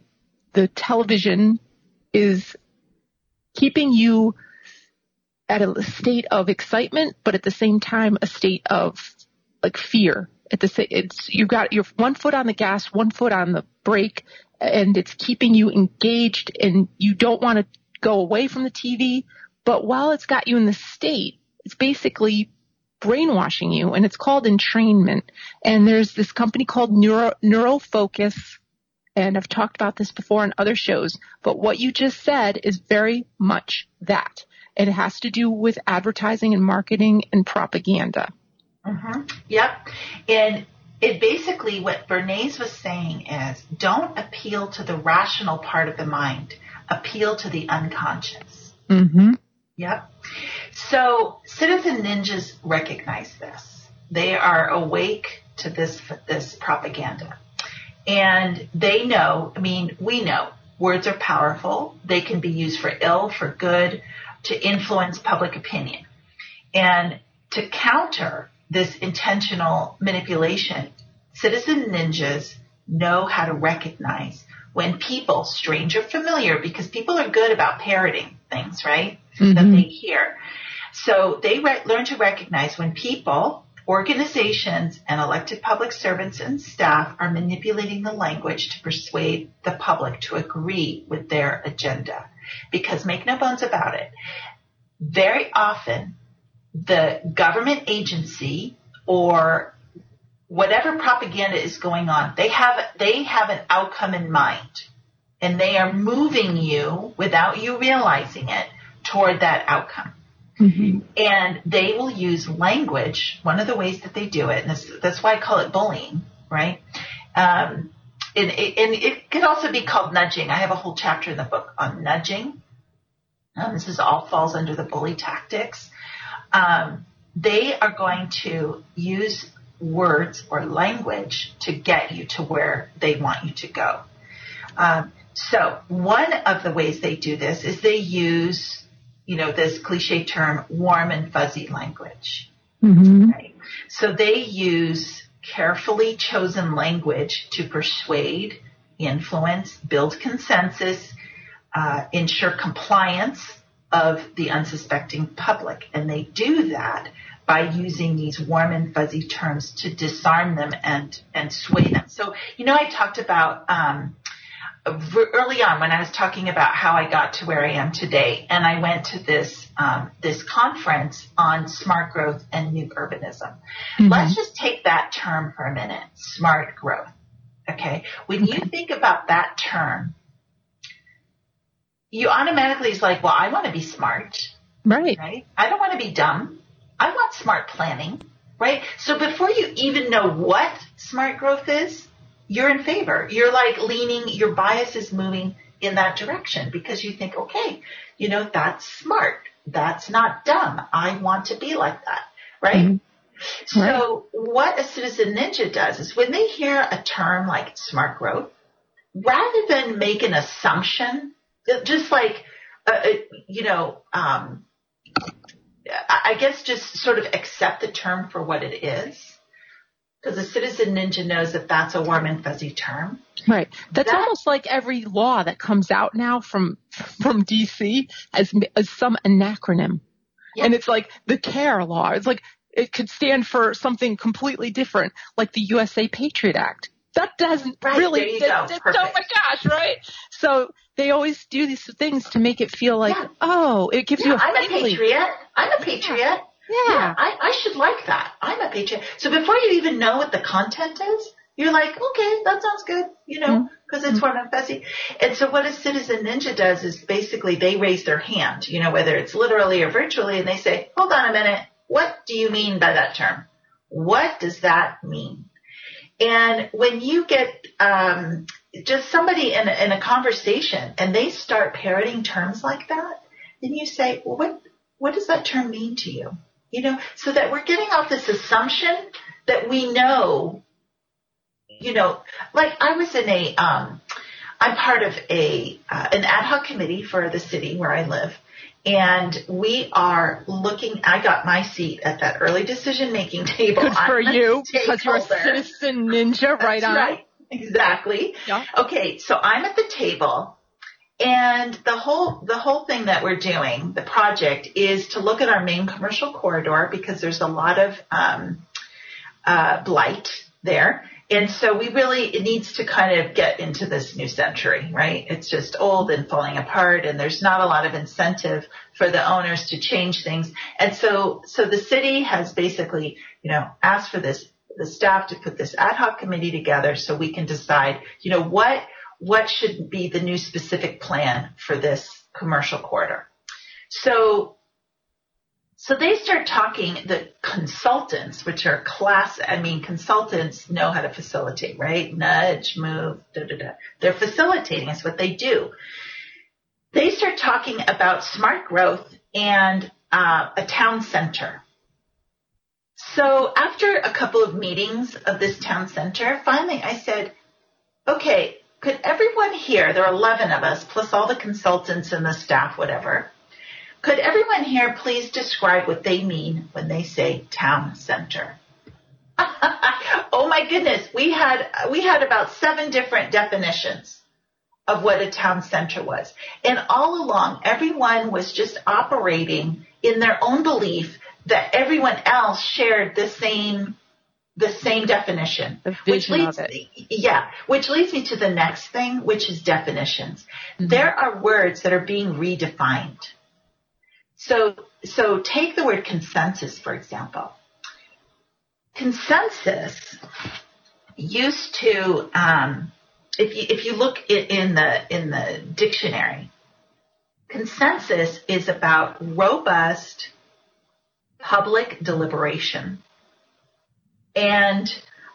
Speaker 2: the television is keeping you at a state of excitement, but at the same time, a state of like fear at the it's you've got your one foot on the gas, one foot on the brake, and it's keeping you engaged, and you don't want to go away from the TV. But while it's got you in the state, it's basically brainwashing you, and it's called entrainment. And there's this company called Neuro NeuroFocus, and I've talked about this before in other shows. But what you just said is very much that. It has to do with advertising and marketing and propaganda.
Speaker 3: Mm-hmm. Yep. And it basically what Bernays was saying is don't appeal to the rational part of the mind, appeal to the unconscious.
Speaker 2: Mm-hmm.
Speaker 3: Yep. So citizen ninjas recognize this. They are awake to this this propaganda. And they know, I mean, we know words are powerful. They can be used for ill, for good, to influence public opinion. And to counter this intentional manipulation, citizen ninjas know how to recognize when people, strange or familiar, because people are good about parroting things, right? Mm-hmm. That they hear. So they re- learn to recognize when people, organizations, and elected public servants and staff are manipulating the language to persuade the public to agree with their agenda. Because make no bones about it, very often the government agency or whatever propaganda is going on, they have they have an outcome in mind, and they are moving you without you realizing it toward that outcome. Mm-hmm. And they will use language. One of the ways that they do it, and this, that's why I call it bullying, right? Um, and, and it could also be called nudging. I have a whole chapter in the book on nudging. Um, this is all falls under the bully tactics. Um, they are going to use words or language to get you to where they want you to go. Um, so one of the ways they do this is they use, you know, this cliche term, warm and fuzzy language. Mm-hmm. Right? So they use carefully chosen language to persuade, influence, build consensus, uh, ensure compliance of the unsuspecting public. And they do that by using these warm and fuzzy terms to disarm them and, and sway them. So, you know, I talked about, um, early on when I was talking about how I got to where I am today, and I went to this um, this conference on smart growth and new urbanism. Mm-hmm. Let's just take that term for a minute, smart growth. Okay, when okay. you think about that term, you automatically is like, well, I want to be smart,
Speaker 2: right?
Speaker 3: Right? I don't want to be dumb. I want smart planning, right? So before you even know what smart growth is, you're in favor. You're like leaning, your bias is moving in that direction because you think, okay, you know, that's smart. That's not dumb. I want to be like that, right? Mm-hmm. So what a citizen ninja does is when they hear a term like smart growth, rather than make an assumption, just like, uh, uh you know, um, I guess just sort of accept the term for what it is because a citizen ninja knows that that's a warm and fuzzy term.
Speaker 2: Right. That's that, almost like every law that comes out now from from DC as, as some acronym. Yeah. And it's like the CARE law. It's like it could stand for something completely different, like the USA Patriot Act. That doesn't
Speaker 3: right,
Speaker 2: really.
Speaker 3: That, that,
Speaker 2: oh my gosh! Right. So they always do these things to make it feel like, yeah. oh, it gives
Speaker 3: yeah,
Speaker 2: you. A
Speaker 3: I'm a patriot. I'm a patriot.
Speaker 2: Yeah. yeah
Speaker 3: I, I should like that. I'm a patriot. So before you even know what the content is, you're like, okay, that sounds good, you know, because mm-hmm. it's warm and fuzzy. And so what a citizen ninja does is basically they raise their hand, you know, whether it's literally or virtually, and they say, hold on a minute, what do you mean by that term? What does that mean? And when you get um, just somebody in a, in a conversation and they start parroting terms like that, then you say, well, what what does that term mean to you? You know, so that we're getting off this assumption that we know, you know, like I was in a, um, I'm part of a, uh, an ad hoc committee for the city where I live. And we are looking, I got my seat at that early decision making table.
Speaker 2: Good for you because you're a citizen ninja, right
Speaker 3: That's
Speaker 2: on.
Speaker 3: Right. Exactly. Yeah. Okay. So I'm at the table and the whole the whole thing that we're doing, the project, is to look at our main commercial corridor because there's a lot of um, uh, blight there. And so we really, it needs to kind of get into this new century, right? It's just old and falling apart and there's not a lot of incentive for the owners to change things. And so, so the city has basically, you know, asked for this, the staff to put this ad hoc committee together so we can decide, you know, what, what should be the new specific plan for this commercial corridor. So, so they start talking, the consultants, which are class, I mean, consultants know how to facilitate, right? Nudge, move, da, da, da. They're facilitating is what they do. They start talking about smart growth and uh, a town center. So after a couple of meetings of this town center, finally I said, okay, could everyone here, there are 11 of us, plus all the consultants and the staff, whatever, could everyone here please describe what they mean when they say town center? oh my goodness, we had, we had about seven different definitions of what a town center was. And all along, everyone was just operating in their own belief that everyone else shared the same the same definition.
Speaker 2: The which
Speaker 3: leads. Yeah, which leads me to the next thing, which is definitions. Mm-hmm. There are words that are being redefined. So, so take the word consensus, for example. Consensus used to, um, if you, if you look in the, in the dictionary, consensus is about robust public deliberation and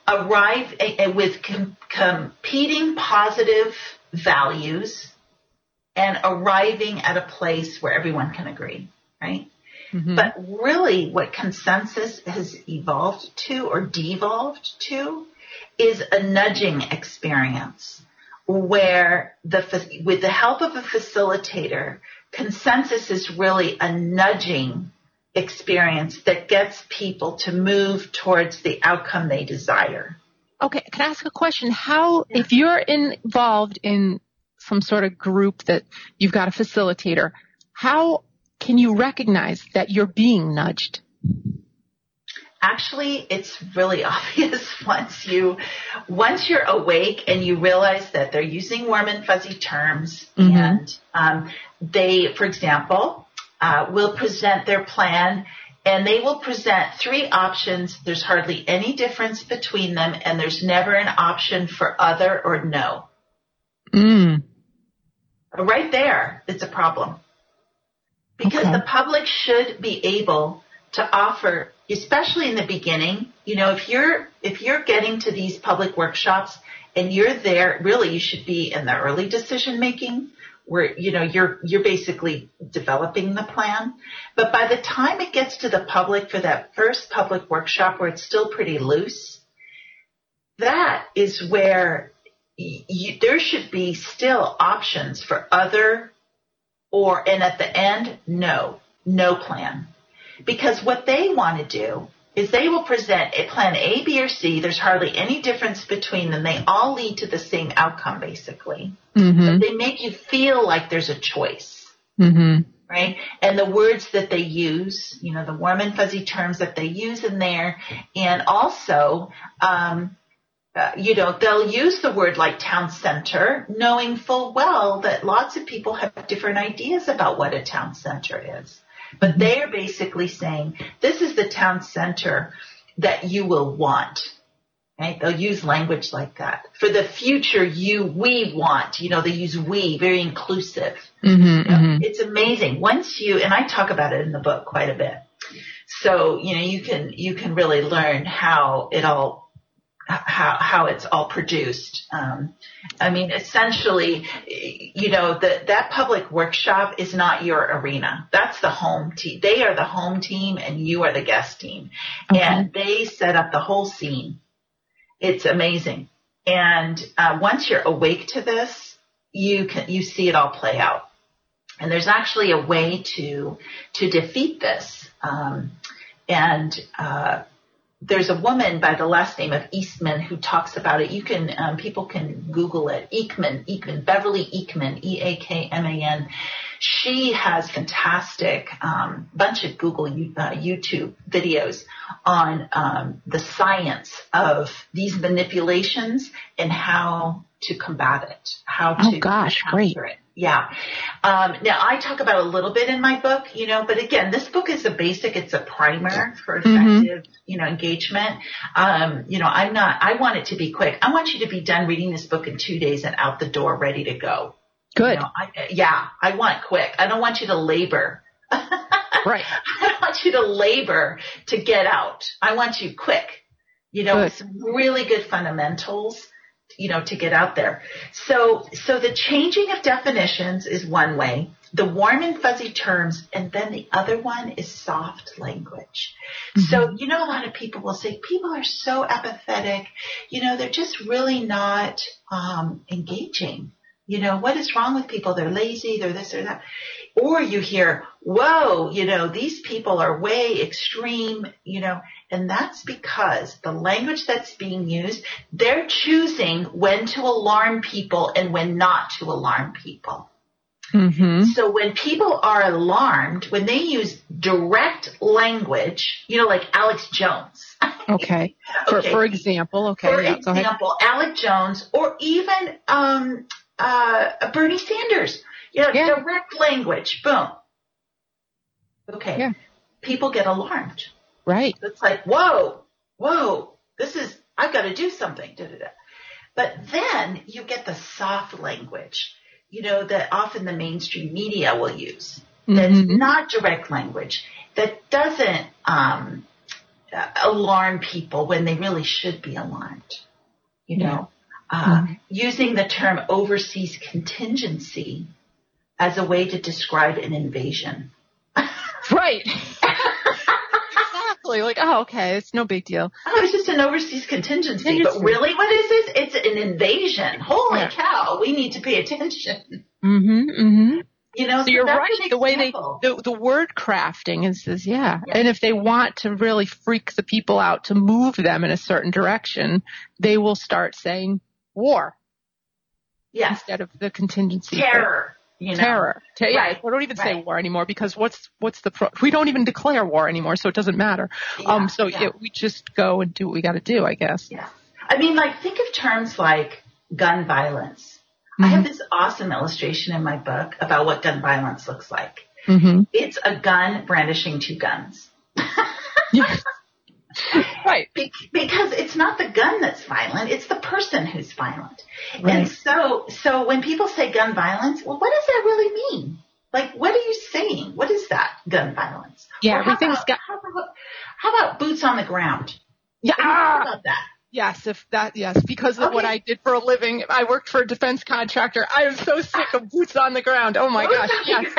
Speaker 3: arrive with com- competing positive values and arriving at a place where everyone can agree, right? Mm-hmm. But really what consensus has evolved to or devolved to is a nudging experience where the, with the help of a facilitator, consensus is really a nudging experience that gets people to move towards the outcome they desire.
Speaker 2: Okay, can I ask a question? How, yeah. if you're involved in some sort of group that you've got a facilitator, how can you recognize that you're being nudged?
Speaker 3: Actually, it's really obvious once you, once you're awake and you realize that they're using warm and fuzzy terms mm-hmm. and, um, they, for example, uh, will present their plan and they will present three options. There's hardly any difference between them and there's never an option for other or no.
Speaker 2: Mm.
Speaker 3: Right there, it's a problem. Because okay. the public should be able to offer, especially in the beginning, you know, if you're, if you're getting to these public workshops and you're there, really you should be in the early decision making where you know you're you're basically developing the plan. But by the time it gets to the public for that first public workshop where it's still pretty loose that is where you, there should be still options for other or and at the end no no plan. Because what they want to do is they will present a plan A, B, or C. There's hardly any difference between them. They all lead to the same outcome, basically. Mm-hmm. they make you feel like there's a choice.
Speaker 2: Mm-hmm.
Speaker 3: Right? And the words that they use, you know, the warm and fuzzy terms that they use in there, and also, um, uh, you know, they'll use the word like town center, knowing full well that lots of people have different ideas about what a town center is. But they are basically saying, this is the town center that you will want. Right? They'll use language like that. For the future, you, we want, you know, they use we, very inclusive.
Speaker 2: Mm-hmm, you know,
Speaker 3: mm-hmm. It's amazing. Once you, and I talk about it in the book quite a bit. So, you know, you can, you can really learn how it all how how it's all produced. Um, I mean, essentially, you know, the, that public workshop is not your arena. That's the home team. They are the home team, and you are the guest team, okay. and they set up the whole scene. It's amazing, and uh, once you're awake to this, you can you see it all play out. And there's actually a way to to defeat this. Um, and uh, there's a woman by the last name of Eastman who talks about it. You can, um, people can Google it. Eakman, Eakman, Beverly Eakman, E-A-K-M-A-N. She has fantastic, um, bunch of Google, uh, YouTube videos on, um, the science of these manipulations and how to combat it, how
Speaker 2: oh,
Speaker 3: to
Speaker 2: oh gosh, great.
Speaker 3: it. Yeah. Um, now I talk about a little bit in my book, you know, but again, this book is a basic, it's a primer for mm-hmm. effective, mm-hmm. you know, engagement. Um, you know, I'm not, I want it to be quick. I want you to be done reading this book in two days and out the door ready to go.
Speaker 2: Good.
Speaker 3: You know, I, yeah, I want quick. I don't want you to labor.
Speaker 2: right.
Speaker 3: I don't want you to labor to get out. I want you quick. You know, good. some really good fundamentals you know, to get out there. So, so the changing of definitions is one way. The warm and fuzzy terms, and then the other one is soft language. Mm-hmm. So, you know, a lot of people will say people are so apathetic. You know, they're just really not um, engaging. You know, what is wrong with people? They're lazy, they're this or that. Or you hear, whoa, you know, these people are way extreme, you know, and that's because the language that's being used, they're choosing when to alarm people and when not to alarm people.
Speaker 2: Mm-hmm.
Speaker 3: So when people are alarmed, when they use direct language, you know, like Alex Jones.
Speaker 2: Okay. For, okay. for example, okay.
Speaker 3: For yeah, example, Alex Jones or even um, uh, Bernie Sanders. You know, yeah. direct language. Boom. Okay.
Speaker 2: Yeah.
Speaker 3: People get alarmed.
Speaker 2: Right.
Speaker 3: It's like, whoa, whoa, this is, I've got to do something. Da, da, da. But then you get the soft language, you know, that often the mainstream media will use. That's mm-hmm. not direct language. That doesn't, um, alarm people when they really should be alarmed. You know, uh,
Speaker 2: Mm-hmm.
Speaker 3: using the term overseas contingency as a way to describe an invasion.
Speaker 2: Right. exactly. Like, oh, okay, it's no big deal.
Speaker 3: Oh, it's just an overseas contingency. But really, what is this? It's an invasion. Holy
Speaker 2: Yeah.
Speaker 3: cow, we need to pay attention.
Speaker 2: Mm-hmm. Mm-hmm.
Speaker 3: You know,
Speaker 2: So you're right. The way they the, the word crafting is, is yeah.
Speaker 3: Yeah.
Speaker 2: And if they want to really freak the people out to move them in a certain direction, they will start saying war
Speaker 3: yes,
Speaker 2: instead of the contingency.
Speaker 3: terror. You know,
Speaker 2: Terror. Te- yeah,
Speaker 3: Right.
Speaker 2: we don't even say war anymore because what's what's the pro- we don't even declare war anymore, so it doesn't matter.
Speaker 3: Yeah,
Speaker 2: um, so
Speaker 3: yeah.
Speaker 2: yeah, we just go and do what we got to do, I guess.
Speaker 3: Yeah. I mean, like, think of terms like gun violence. I have this awesome illustration in my book about what gun violence looks like.
Speaker 2: Mm-hmm.
Speaker 3: It's a gun brandishing two guns.
Speaker 2: Yeah. right.
Speaker 3: Be- because it's not the gun that's violent, it's the person who's violent. And so, so when people say gun violence, well, what does that really mean? Like, what are you saying? What is that, gun violence?
Speaker 2: Yeah,
Speaker 3: Or how about,
Speaker 2: got-
Speaker 3: how about, how about boots on the ground?
Speaker 2: Yeah.
Speaker 3: How
Speaker 2: Ah!
Speaker 3: about that?
Speaker 2: Yes, if that, yes, because of what I did for a living. I worked for a defense contractor. I am so sick of boots on the ground. Oh my
Speaker 3: Boots
Speaker 2: gosh. Yes.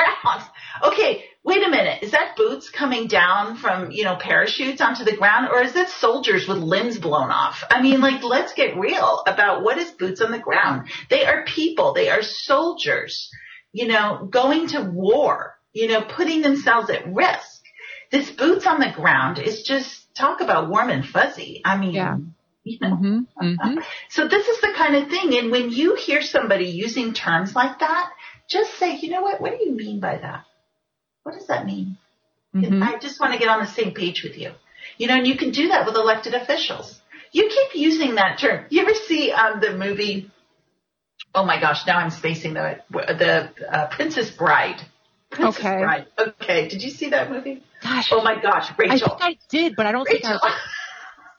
Speaker 3: Okay, wait a minute. Is that boots coming down from, you know, parachutes onto the ground or is that soldiers with limbs blown off? I mean, like, let's get real about what is boots on the ground. They are people. They are soldiers, you know, going to war, you know, putting themselves at risk. This boots on the ground is just talk about warm and fuzzy. I mean,
Speaker 2: Yeah.
Speaker 3: You know,
Speaker 2: hmm hmm
Speaker 3: so this is the kind of thing. And when you hear somebody using terms like that, just say, you know what? What do you mean by that? What does that mean?
Speaker 2: hmm
Speaker 3: I just want to get on the same page with you. You know, and you can do that with elected officials. You keep using that term. You ever see um, the movie? Oh my gosh! Now I'm spacing the the uh, Princess Bride. Princess
Speaker 2: Okay.
Speaker 3: Bride. Okay. Did you see that movie?
Speaker 2: Gosh.
Speaker 3: Oh my gosh, Rachel.
Speaker 2: I
Speaker 3: Rachel.
Speaker 2: think I did, but I don't think I
Speaker 3: Rachel.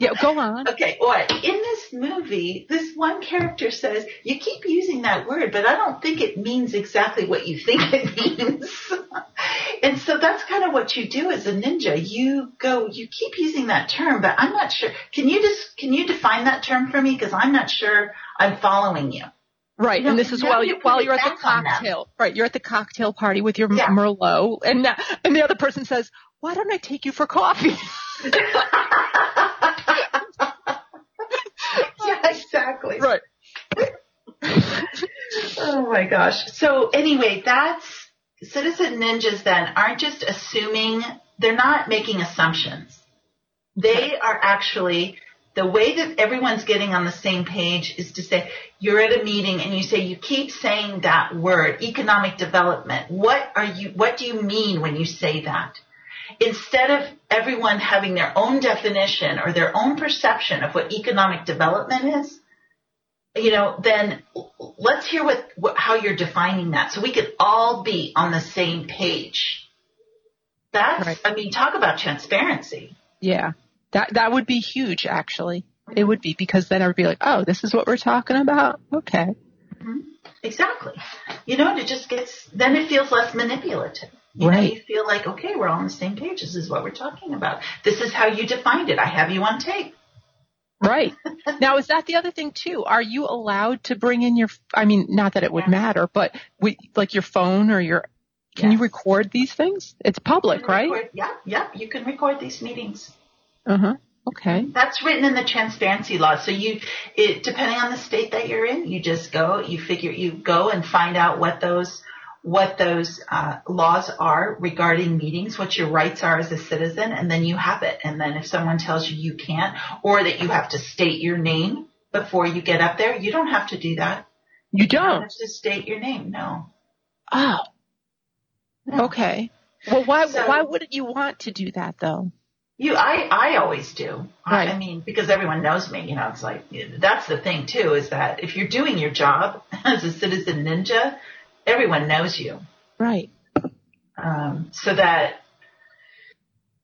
Speaker 2: Yeah, go on.
Speaker 3: Okay, what? In this movie, this one character says, you keep using that word, but I don't think it means exactly what you think it means. and so that's kind of what you do as a ninja. You go, you keep using that term, but I'm not sure. Can you just, can you define that term for me? Cause I'm not sure I'm following you.
Speaker 2: Right,
Speaker 3: You know,
Speaker 2: and this is while
Speaker 3: you
Speaker 2: while you're at the
Speaker 3: back on them.
Speaker 2: cocktail. Right, you're at the cocktail party with your
Speaker 3: Yeah.
Speaker 2: Merlot, and and the other person says, "Why don't I take you for coffee?"
Speaker 3: yeah, exactly.
Speaker 2: right.
Speaker 3: Oh my gosh. So anyway, that's citizen ninjas then aren't just assuming, they're not making assumptions. They are actually, the way that everyone's getting on the same page is to say, you're at a meeting and you say, you keep saying that word, economic development. What are you, what do you mean when you say that? Instead of everyone having their own definition or their own perception of what economic development is, you know, then let's hear what, what how you're defining that, so we could all be on the same page. That's,
Speaker 2: Right.
Speaker 3: I mean, talk about transparency.
Speaker 2: Yeah, that that would be huge. Actually, it would be because then I would be like, "Oh, this is what we're talking about." Okay. Mm-hmm.
Speaker 3: Exactly. You know, and it just gets then it feels less manipulative. You know,
Speaker 2: Right.
Speaker 3: you feel like, okay, we're all on the same page. This is what we're talking about. This is how you defined it. I have you on tape.
Speaker 2: Right. now, is that the other thing too? Are you allowed to bring in your, I mean, not that it would
Speaker 3: Yes.
Speaker 2: matter, but we, like your phone or your, can you record these things? It's public, right?
Speaker 3: Yeah, yeah. You can record these meetings.
Speaker 2: Uh huh. Okay.
Speaker 3: That's written in the transparency law. So you, it, depending on the state that you're in, you just go, you figure, you go and find out what those, what those uh, laws are regarding meetings, what your rights are as a citizen, and then you have it. And then if someone tells you you can't, or that you have to state your name before you get up there, you don't have to do that.
Speaker 2: You
Speaker 3: You don't
Speaker 2: don't.
Speaker 3: have to state your name. No.
Speaker 2: Oh.
Speaker 3: No.
Speaker 2: Okay. Well, why,
Speaker 3: So-
Speaker 2: why wouldn't you want to do that though?
Speaker 3: You, I, I always do. I,
Speaker 2: Right.
Speaker 3: I mean, because everyone knows me, you know, it's like, that's the thing too, is that if you're doing your job as a citizen ninja, everyone knows you.
Speaker 2: Right.
Speaker 3: Um, so that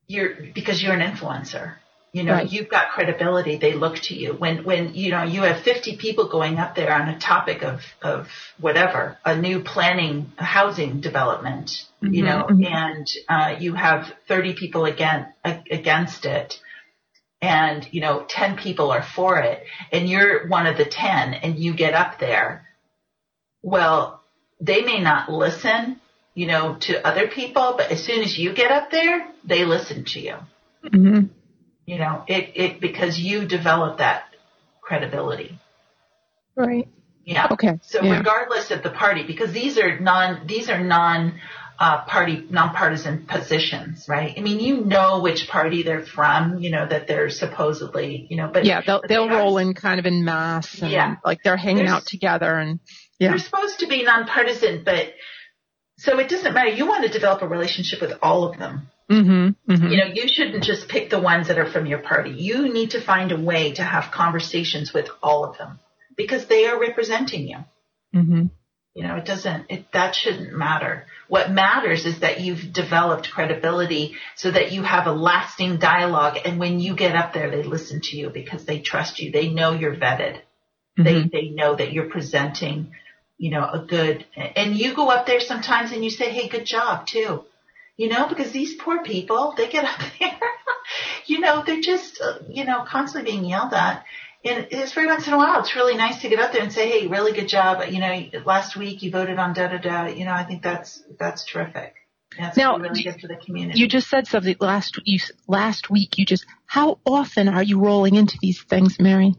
Speaker 3: you're, because you're an influencer, you know,
Speaker 2: Right.
Speaker 3: you've got credibility. They look to you when, when, you know, you have 50 people going up there on a topic of, of whatever, a new planning, housing development, you
Speaker 2: Mhm,
Speaker 3: know,
Speaker 2: mhm.
Speaker 3: and, uh, you have 30 people again, against it and you know 10 people are for it and you're one of the 10 and you get up there well they may not listen you know to other people but as soon as you get up there they listen to you
Speaker 2: hmm
Speaker 3: you know it it because you develop that credibility
Speaker 2: Right.
Speaker 3: yeah
Speaker 2: Okay.
Speaker 3: so
Speaker 2: yeah.
Speaker 3: regardless of the party because these are non these are non uh, party nonpartisan positions right i mean you know which party they're from you know that they're supposedly you know but
Speaker 2: yeah, they'll
Speaker 3: but
Speaker 2: they'll
Speaker 3: they
Speaker 2: roll in kind of in mass and
Speaker 3: Yeah.
Speaker 2: like they're hanging
Speaker 3: There's-
Speaker 2: out together and yeah.
Speaker 3: They're supposed to be nonpartisan, but so it doesn't matter. You want to develop a relationship with all of them.
Speaker 2: Mm-hmm. hmm
Speaker 3: You know, you shouldn't just pick the ones that are from your party. You need to find a way to have conversations with all of them because they are representing you.
Speaker 2: hmm
Speaker 3: You know, it doesn't, it, that shouldn't matter. What matters is that you've developed credibility so that you have a lasting dialogue. And when you get up there, they listen to you because they trust you. They know you're vetted. They, they know that you're presenting, you know, a good, and you go up there sometimes and you say, Hey, good job too. You know, because these poor people, they get up there, you know, they're just, uh, you know, constantly being yelled at. And it's every once in a while, it's really nice to get up there and say, Hey, really good job. You know, last week you voted on da da da. You know, I think that's, that's terrific. That's
Speaker 2: Now,
Speaker 3: really good for the community.
Speaker 2: You just said something last you last week. You just how often are you rolling into these things, Mary?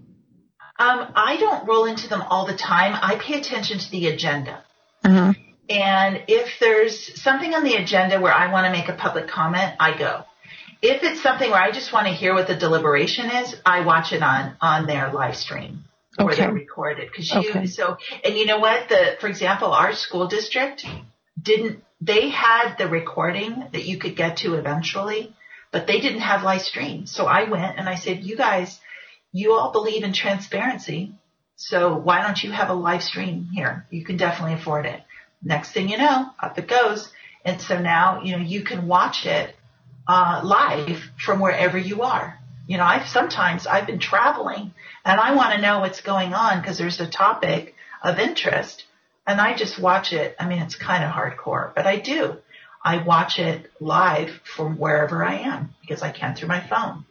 Speaker 3: Um, I don't roll into them all the time. I pay attention to the agenda.
Speaker 2: Uh-huh.
Speaker 3: And if there's something on the agenda where I want to make a public comment, I go. If it's something where I just want to hear what the deliberation is, I watch it on on their live stream or
Speaker 2: Okay.
Speaker 3: they're recorded. Because you
Speaker 2: Okay.
Speaker 3: so and you know what the for example our school district didn't they had the recording that you could get to eventually, but they didn't have live stream. So I went and I said, you guys, you all believe in transparency. So why don't you have a live stream here? You can definitely afford it. Next thing you know, up it goes. And so now, you know, you can watch it uh, live from wherever you are. You know, I've sometimes I've been traveling and I want to know what's going on because there's a topic of interest and I just watch it. I mean, it's kind of hardcore, but I do. I watch it live from wherever I am because I can through my phone.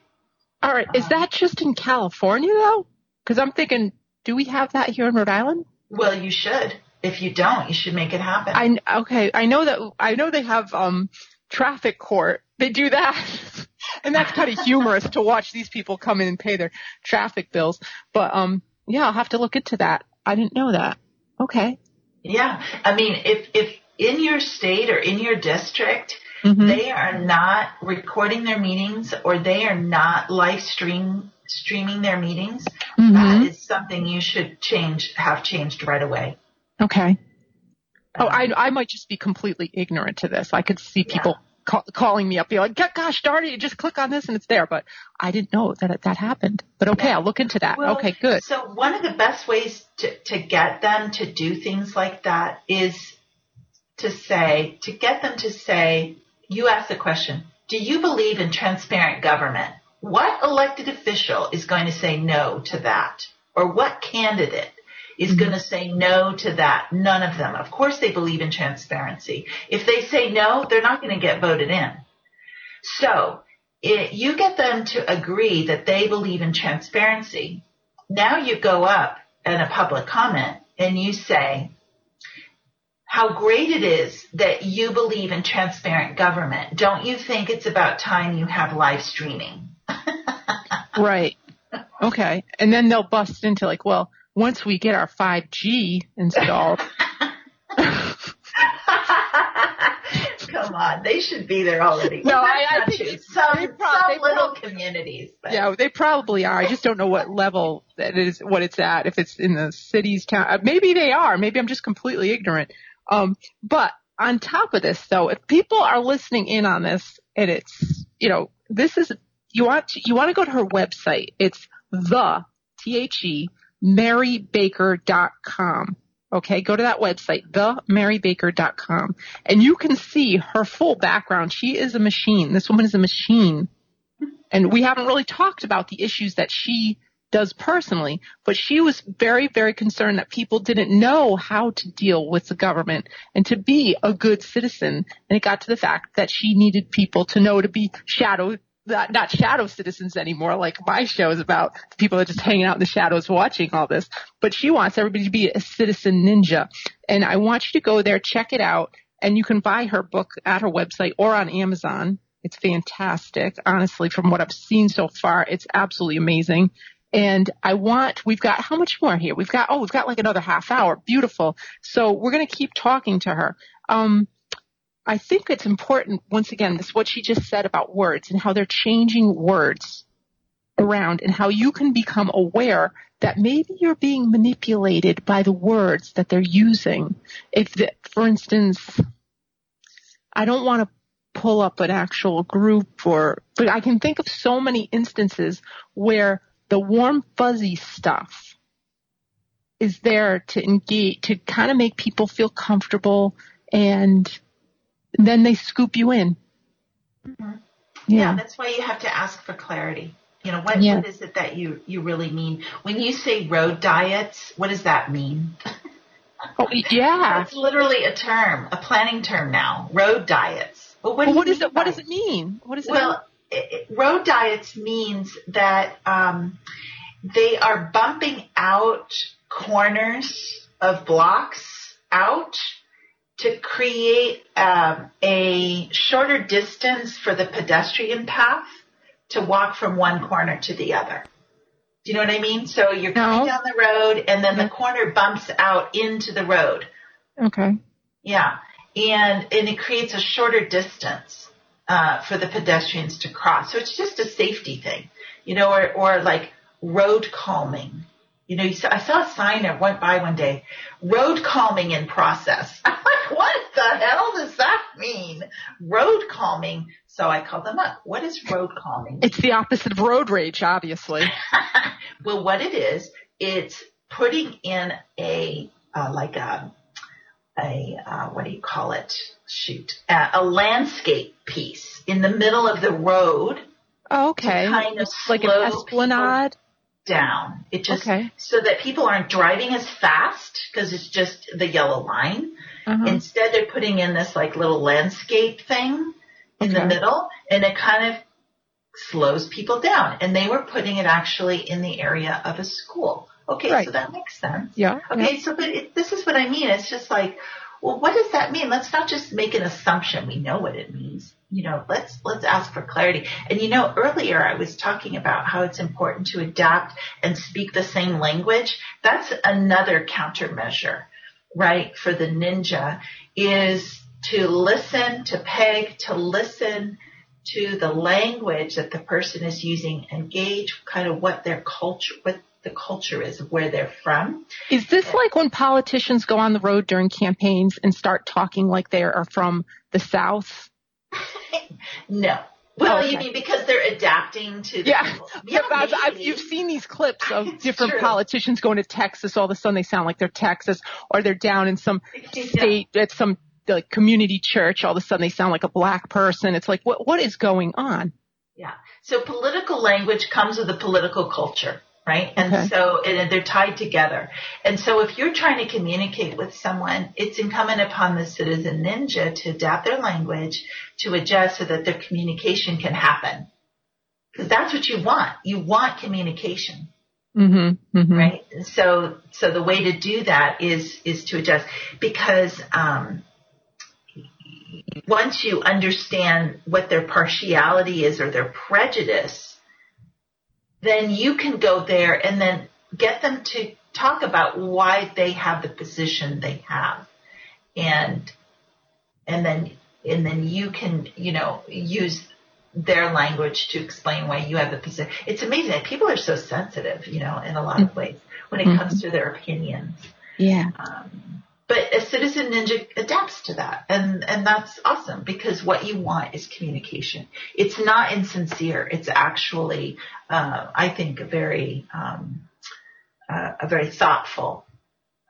Speaker 2: All right. Is that just in California though? Because I'm thinking, do we have that here in Rhode Island?
Speaker 3: Well, you should. If you don't, you should make it happen.
Speaker 2: I okay. I know that I know they have um traffic court. They do that. And that's kind of humorous to watch these people come in and pay their traffic bills. But um yeah, I'll have to look into that. I didn't know that. Okay.
Speaker 3: yeah. I mean, if, if in your state or in your district,
Speaker 2: Mhm.
Speaker 3: they are not recording their meetings or they are not live stream streaming their meetings, that
Speaker 2: Mhm.
Speaker 3: is something you should change, have changed right away.
Speaker 2: Okay. Oh, I I might just be completely ignorant to this. I could see people ca- calling me up, be like, "Gosh, darn it! You just click on this and it's there." But I didn't know that that happened. But okay,
Speaker 3: Yeah.
Speaker 2: I'll look into that.
Speaker 3: Well,
Speaker 2: okay, good.
Speaker 3: So one of the best ways to, to get them to do things like that is to say, to get them to say, you ask the question, do you believe in transparent government? What elected official is going to say no to that? Or what candidate is mm-hmm. going to say no to that? None of them. Of course they believe in transparency. If they say no, they're not going to get voted in. So it, you get them to agree that they believe in transparency. Now you go up in a public comment and you say how great it is that you believe in transparent government. Don't you think it's about time you have live streaming?
Speaker 2: Right. Okay. And then they'll bust into like, well, once we get our 5G installed.
Speaker 3: Come on, they should be there already.
Speaker 2: No,
Speaker 3: Well,
Speaker 2: I- I think
Speaker 3: some,
Speaker 2: prob-
Speaker 3: some little
Speaker 2: prob-
Speaker 3: communities. But
Speaker 2: yeah, they probably are. I just don't know what level that is, what it's at. If it's in the cities, town, uh, maybe they are. Maybe I'm just completely ignorant. Um, but on top of this though, if people are listening in on this and it's, you know, this is, you want to, you want to go to her website. It's the, T-H-E, marybaker.com. Okay, go to that website, themarybaker.com, and you can see her full background. She is a machine. This woman is a machine. And we haven't really talked about the issues that she does personally, but she was very, very concerned that people didn't know how to deal with the government and to be a good citizen. And it got to the fact that she needed people to know to be shadow not, not shadow citizens anymore, like my show is about people that are just hanging out in the shadows watching all this. But she wants everybody to be a citizen ninja. And I want you to go there, check it out, and you can buy her book at her website or on Amazon. It's fantastic. Honestly, from what I've seen so far, it's absolutely amazing. And I want, we've got, how much more here? We've got, oh, we've got like another half hour. Beautiful. So we're going to keep talking to her. Um, I think it's important, once again, this what she just said about words and how they're changing words around and how you can become aware that maybe you're being manipulated by the words that they're using. If, the, for instance, I don't want to pull up an actual group or, but I can think of so many instances where the warm fuzzy stuff is there to engage, to kind of make people feel comfortable and then they scoop you in.
Speaker 3: Mm-hmm. Yeah. yeah. that's why you have to ask for clarity. You know, what, yeah. what is it that you, you really mean? When you say road diets, what does that mean?
Speaker 2: Oh, yeah.
Speaker 3: It's literally a term, a planning term now. Road diets.
Speaker 2: But what, well, what does it, what does it mean? What does it
Speaker 3: well,
Speaker 2: mean?
Speaker 3: Road diets means that um, they are bumping out corners of blocks out to create um, a shorter distance for the pedestrian path to walk from one corner to the other. Do you know what I mean? So you're coming no. down the road and then the corner bumps out into the road.
Speaker 2: Okay.
Speaker 3: Yeah. And, and it creates a shorter distance, uh, for the pedestrians to cross. So it's just a safety thing, you know, or, or like road calming. You know, you saw, I saw a sign that went by one day, road calming in process. I'm like, what the hell does that mean? Road calming. So I called them up. What is road calming?
Speaker 2: It's the opposite of road rage, obviously.
Speaker 3: well, what it is, it's putting in a, uh, like a, a, uh, what do you call it? Shoot, uh, a landscape piece in the middle of the road.
Speaker 2: Oh, okay.
Speaker 3: kind of
Speaker 2: like an esplanade.
Speaker 3: Down. It just
Speaker 2: okay.
Speaker 3: so that people aren't driving as fast because it's just the yellow line. Uh-huh. Instead, they're putting in this like little landscape thing in okay. the middle, and it kind of slows people down. And they were putting it actually in the area of a school. Okay, right. so that makes sense.
Speaker 2: Yeah.
Speaker 3: Okay,
Speaker 2: yeah.
Speaker 3: so but it, this is what I mean. It's just like, well, what does that mean? Let's not just make an assumption. We know what it means you know, let's, let's ask for clarity. And you know, earlier I was talking about how it's important to adapt and speak the same language. That's another countermeasure, right? For the ninja is to listen, to peg, to listen to the language that the person is using, engage kind of what their culture, what the culture is of where they're from.
Speaker 2: Is this like when politicians go on the road during campaigns and start talking like they are from the South?
Speaker 3: no. Well, okay. you mean because they're adapting to the
Speaker 2: yeah. yeah I've, I've, you've seen these clips of different politicians going to Texas. All of a sudden, they sound like they're Texas, or they're down in some state at some like community church. All of a sudden, they sound like a black person. It's like what what is going on?
Speaker 3: Yeah. So political language comes with a political culture right? And okay. so and they're tied together. And so if you're trying to communicate with someone, it's incumbent upon the citizen ninja to adapt their language to adjust so that their communication can happen. Because that's what you want. You want communication.
Speaker 2: Mm-hmm, mm-hmm.
Speaker 3: Right. So, so the way to do that is, is to adjust because, um, once you understand what their partiality is or their prejudice, then you can go there and then get them to talk about why they have the position they have. And, and then, and then you can, you know, use their language to explain why you have the position. It's amazing. People are so sensitive, you know, in a lot of ways when it mm-hmm. comes to their opinions.
Speaker 2: Yeah.
Speaker 3: Um, but a citizen ninja adapts to that. And and that's awesome because what you want is communication. It's not insincere. It's actually uh, i think a very um, uh, a very thoughtful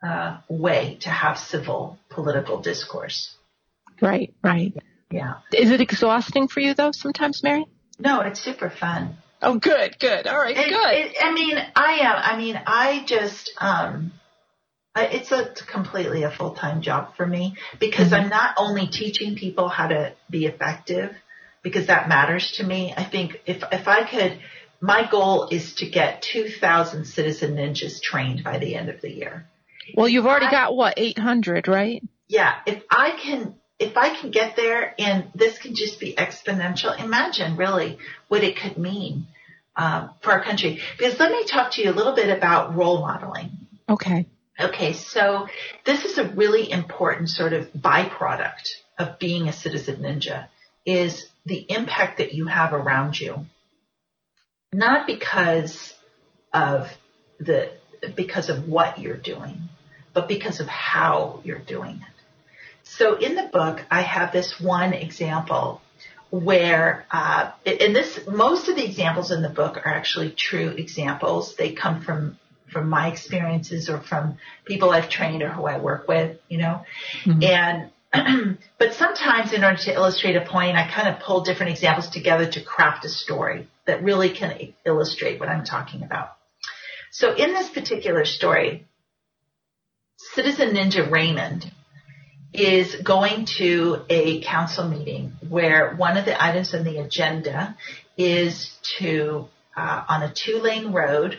Speaker 3: uh, way to have civil political discourse.
Speaker 2: Right right.
Speaker 3: Yeah.
Speaker 2: Is it exhausting for you though sometimes mary?
Speaker 3: No it's super fun.
Speaker 2: Oh good good. All right it, good.
Speaker 3: it, i mean i am i mean i just um it's a completely a full-time job for me because mm-hmm. I'm not only teaching people how to be effective, because that matters to me. I think if, if I could, my goal is to get 2,000 citizen ninjas trained by the end of the year.
Speaker 2: Well, you've already I, got what, 800, right?
Speaker 3: Yeah. If I can, if I can get there and this can just be exponential, imagine really what it could mean um, for our country. Because let me talk to you a little bit about role modeling.
Speaker 2: Okay.
Speaker 3: Okay, so this is a really important sort of byproduct of being a citizen ninja is the impact that you have around you. Not because of the because of what you're doing, but because of how you're doing it. So in the book, I have this one example where, uh, and this, most of the examples in the book are actually true examples. They come from from my experiences or from people I've trained or who I work with, you know. Mm-hmm. And but sometimes in order to illustrate a point, I kind of pull different examples together to craft a story that really can illustrate what I'm talking about. So in this particular story, Citizen Ninja Raymond is going to a council meeting where one of the items on the agenda is to, uh, on a two lane road,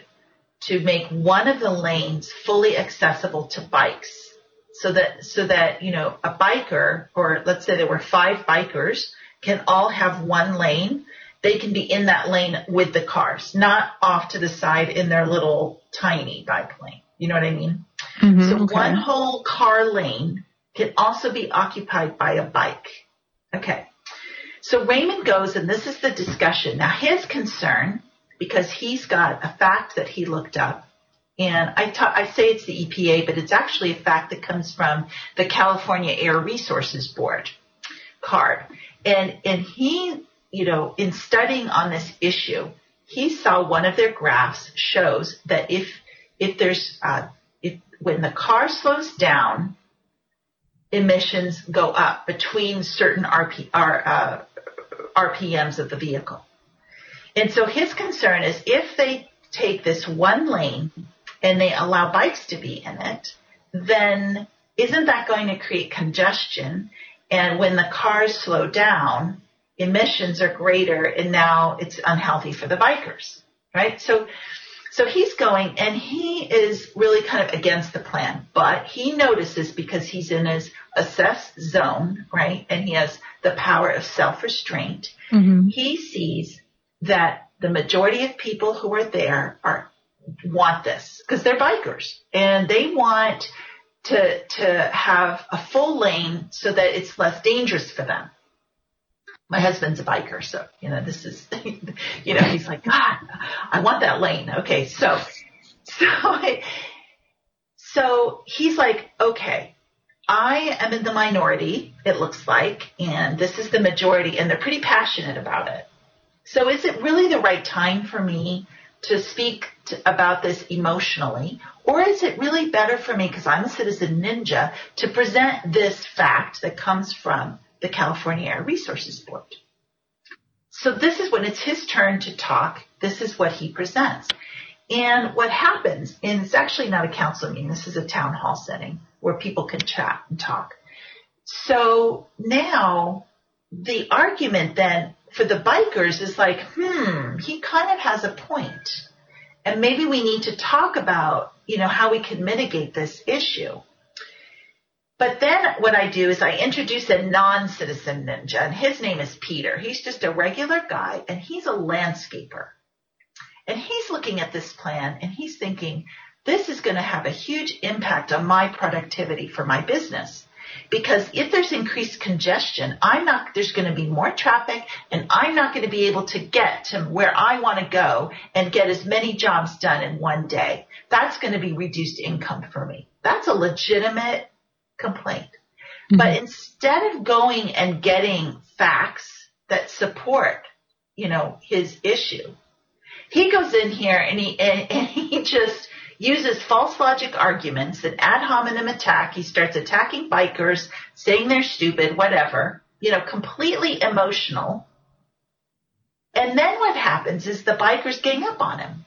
Speaker 3: to make one of the lanes fully accessible to bikes. So that, so that, you know, a biker, or let's say there were five bikers, can all have one lane. They can be in that lane with the cars, not off to the side in their little tiny bike lane. You know what I mean? Mm-hmm, so okay. one whole car lane can also be occupied by a bike. Okay. So Raymond goes, and this is the discussion. Now his concern because he's got a fact that he looked up. And I, ta- I say it's the EPA, but it's actually a fact that comes from the California Air Resources Board CARB. And, and he, you know, in studying on this issue, he saw one of their graphs shows that if, if there's, uh, if, when the car slows down, emissions go up between certain RP, R, uh, RPMs of the vehicle. And so his concern is if they take this one lane and they allow bikes to be in it, then isn't that going to create congestion? And when the cars slow down, emissions are greater and now it's unhealthy for the bikers, right? So, so he's going and he is really kind of against the plan, but he notices because he's in his assess zone, right? And he has the power of self-restraint. Mm-hmm. He sees that the majority of people who are there are want this because they're bikers and they want to to have a full lane so that it's less dangerous for them. My husband's a biker, so you know this is you know he's like God, I want that lane. Okay, so so so he's like okay. I am in the minority, it looks like, and this is the majority, and they're pretty passionate about it. So is it really the right time for me to speak to, about this emotionally? Or is it really better for me, because I'm a citizen ninja, to present this fact that comes from the California Air Resources Board? So this is when it's his turn to talk. This is what he presents. And what happens, and it's actually not a council meeting, this is a town hall setting where people can chat and talk. So now the argument then for the bikers is like, hmm, he kind of has a point. And maybe we need to talk about, you know, how we can mitigate this issue. But then what I do is I introduce a non-citizen ninja and his name is Peter. He's just a regular guy and he's a landscaper. And he's looking at this plan and he's thinking, this is going to have a huge impact on my productivity for my business. Because if there's increased congestion, I'm not, there's going to be more traffic and I'm not going to be able to get to where I want to go and get as many jobs done in one day. That's going to be reduced income for me. That's a legitimate complaint. Mm-hmm. But instead of going and getting facts that support, you know, his issue, he goes in here and he, and, and he just, uses false logic arguments, an ad hominem attack. He starts attacking bikers, saying they're stupid, whatever, you know, completely emotional. And then what happens is the bikers gang up on him,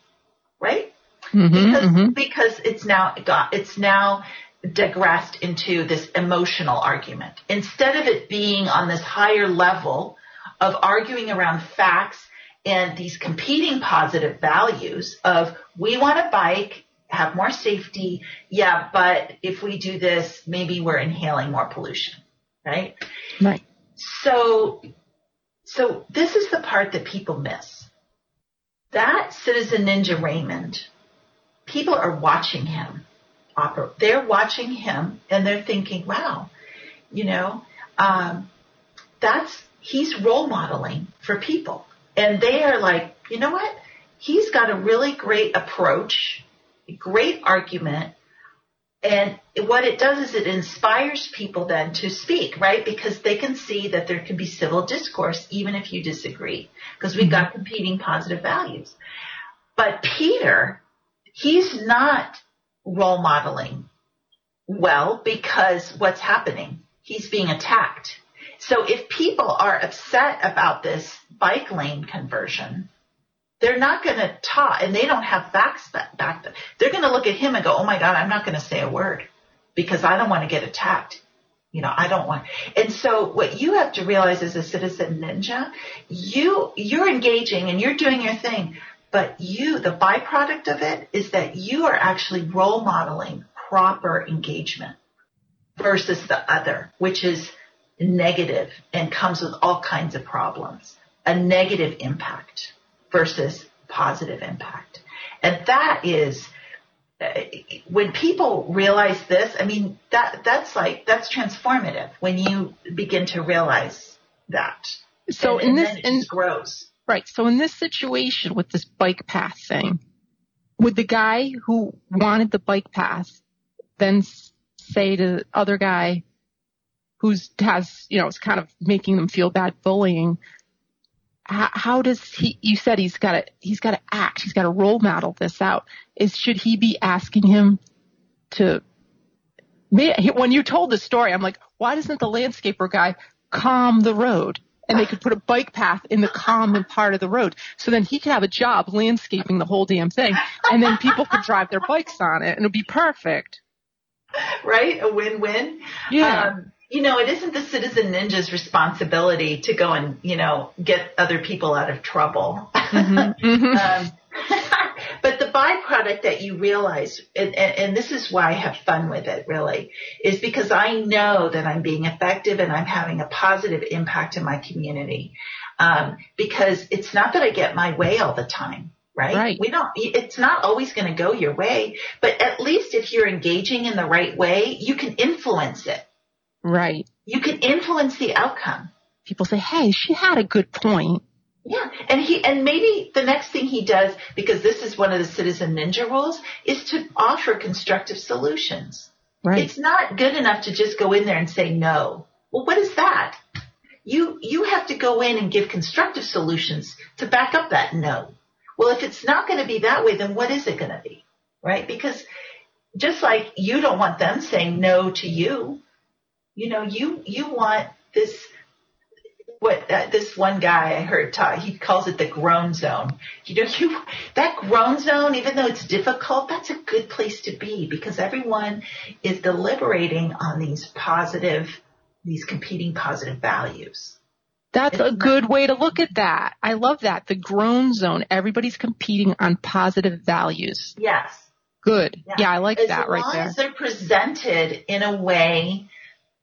Speaker 3: right? Mm-hmm, because, mm-hmm. because it's now got, it's now digressed into this emotional argument. Instead of it being on this higher level of arguing around facts and these competing positive values of we want a bike, have more safety. Yeah, but if we do this, maybe we're inhaling more pollution, right?
Speaker 2: Right.
Speaker 3: So, so this is the part that people miss. That citizen ninja Raymond, people are watching him operate. They're watching him and they're thinking, wow, you know, um, that's, he's role modeling for people. And they are like, you know what? He's got a really great approach, great argument. And what it does is it inspires people then to speak, right? Because they can see that there can be civil discourse even if you disagree, because we've got mm-hmm. competing positive values. But Peter, he's not role modeling well because what's happening? He's being attacked. So if people are upset about this bike lane conversion, they're not going to talk and they don't have facts back, back. They're going to look at him and go, Oh my God, I'm not going to say a word because I don't want to get attacked. You know, I don't want, and so what you have to realize as a citizen ninja, you, you're engaging and you're doing your thing, but you, the byproduct of it is that you are actually role modeling proper engagement versus the other, which is negative and comes with all kinds of problems. A negative impact versus positive impact. And that is, uh, when people realize this, I mean, that, that's like, that's transformative when you begin to realize that.
Speaker 2: So
Speaker 3: and,
Speaker 2: in
Speaker 3: and
Speaker 2: this,
Speaker 3: it
Speaker 2: in,
Speaker 3: grows.
Speaker 2: right. So in this situation with this bike path thing, would the guy who wanted the bike path then say to the other guy who's has, you know, is kind of making them feel bad bullying, how, how does he, you said he's got to, he's got to act, he's got to role model this out. Is, should he be asking him to, when you told the story, I'm like, why doesn't the landscaper guy calm the road? And they could put a bike path in the common part of the road. So then he could have a job landscaping the whole damn thing. And then people could drive their bikes on it and it would be perfect.
Speaker 3: right? A win-win.
Speaker 2: Yeah.
Speaker 3: Um, you know, it isn't the citizen ninja's responsibility to go and, you know, get other people out of trouble.
Speaker 2: Mhm.
Speaker 3: um, but the byproduct that you realize, and, and, and this is why I have fun with it really, is because I know that I'm being effective and I'm having a positive impact in my community. Um, because it's not that I get my way all the time. Right?
Speaker 2: Right.
Speaker 3: We don't, it's not always going to go your way, but at least if you're engaging in the right way, you can influence it.
Speaker 2: Right.
Speaker 3: You can influence the outcome.
Speaker 2: People say, hey, she had a good point.
Speaker 3: Yeah, and he and maybe the next thing he does, because this is one of the citizen ninja rules, is to offer constructive solutions.
Speaker 2: Right.
Speaker 3: It's not good enough to just go in there and say no. Well, what is that? You you have to go in and give constructive solutions to back up that no. Well, if it's not going to be that way, then what is it going to be? Right? Because just like you don't want them saying no to you, you know, you you want this what uh, this one guy I heard talk, he calls it the groan zone. You know, you that groan zone, even though it's difficult, that's a good place to be because everyone is deliberating on these positive, these competing positive values.
Speaker 2: That's a
Speaker 3: It's
Speaker 2: good way to look at that. I love that. The groan zone. Everybody's competing on positive values.
Speaker 3: Yes.
Speaker 2: Good.
Speaker 3: Yeah.
Speaker 2: Yeah, I like
Speaker 3: as
Speaker 2: that right
Speaker 3: long as they're presented in a way,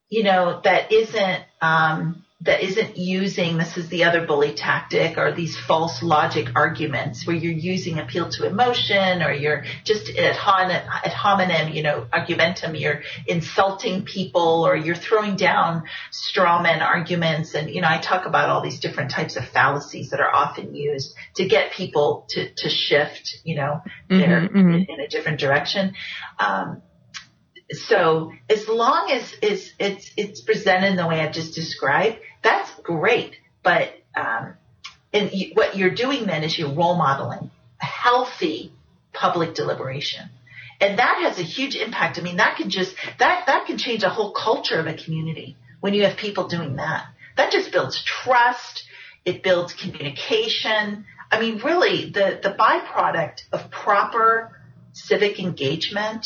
Speaker 3: you know, that isn't um, that isn't using this is the other bully tactic or these false logic arguments where you're using appeal to emotion or you're just ad, hon- ad hominem, you know, argumentum, you're insulting people or you're throwing down strawman arguments. And, you know, I talk about all these different types of fallacies that are often used to get people to, to shift, you know, their,
Speaker 2: Mhm, mhm.
Speaker 3: in, in a different direction. Um, so as long as it's, it's, it's presented in the way I've just described, that's great. But, um, and you, what you're doing then is you're role modeling healthy public deliberation. And that has a huge impact. I mean, that can just, that, that can change a whole culture of a community when you have people doing that. That just builds trust. It builds communication. I mean, really the, the byproduct of proper civic engagement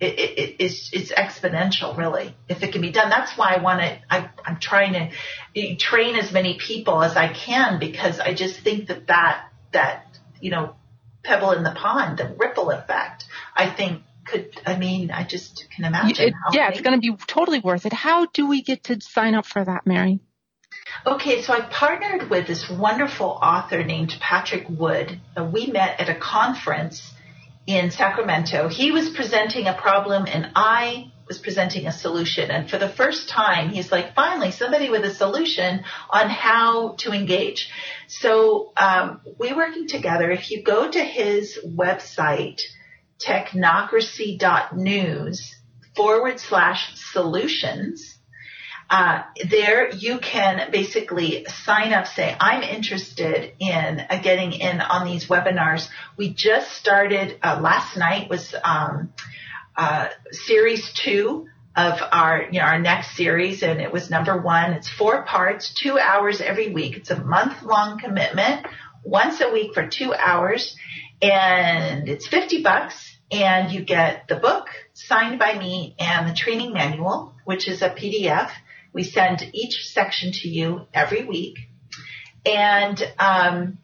Speaker 3: it, it, it's, it's exponential, really, if it can be done. That's why I want to, I, I'm trying to train as many people as I can because I just think that that, that, you know, pebble in the pond, the ripple effect, I think could, I mean, I just can imagine.
Speaker 2: It, yeah, it's going to be totally worth it. How do we get to sign up for that, Mary?
Speaker 3: Okay, so I partnered with this wonderful author named Patrick Wood. Uh, we met at a conference in Sacramento. He was presenting a problem and I was presenting a solution. And for the first time, he's like, finally, somebody with a solution on how to engage. So um, we working together. If you go to his website, technocracy.news forward slash solutions, uh, there you can basically sign up, say, I'm interested in uh, getting in on these webinars. We just started, uh, last night was um, uh, series two of our, you know, our next series, and it was number one. It's four parts, two hours every week. It's a month long commitment, once a week for two hours, and it's 50 bucks and you get the book signed by me and the training manual, which is a PDF. We send each section to you every week. And um,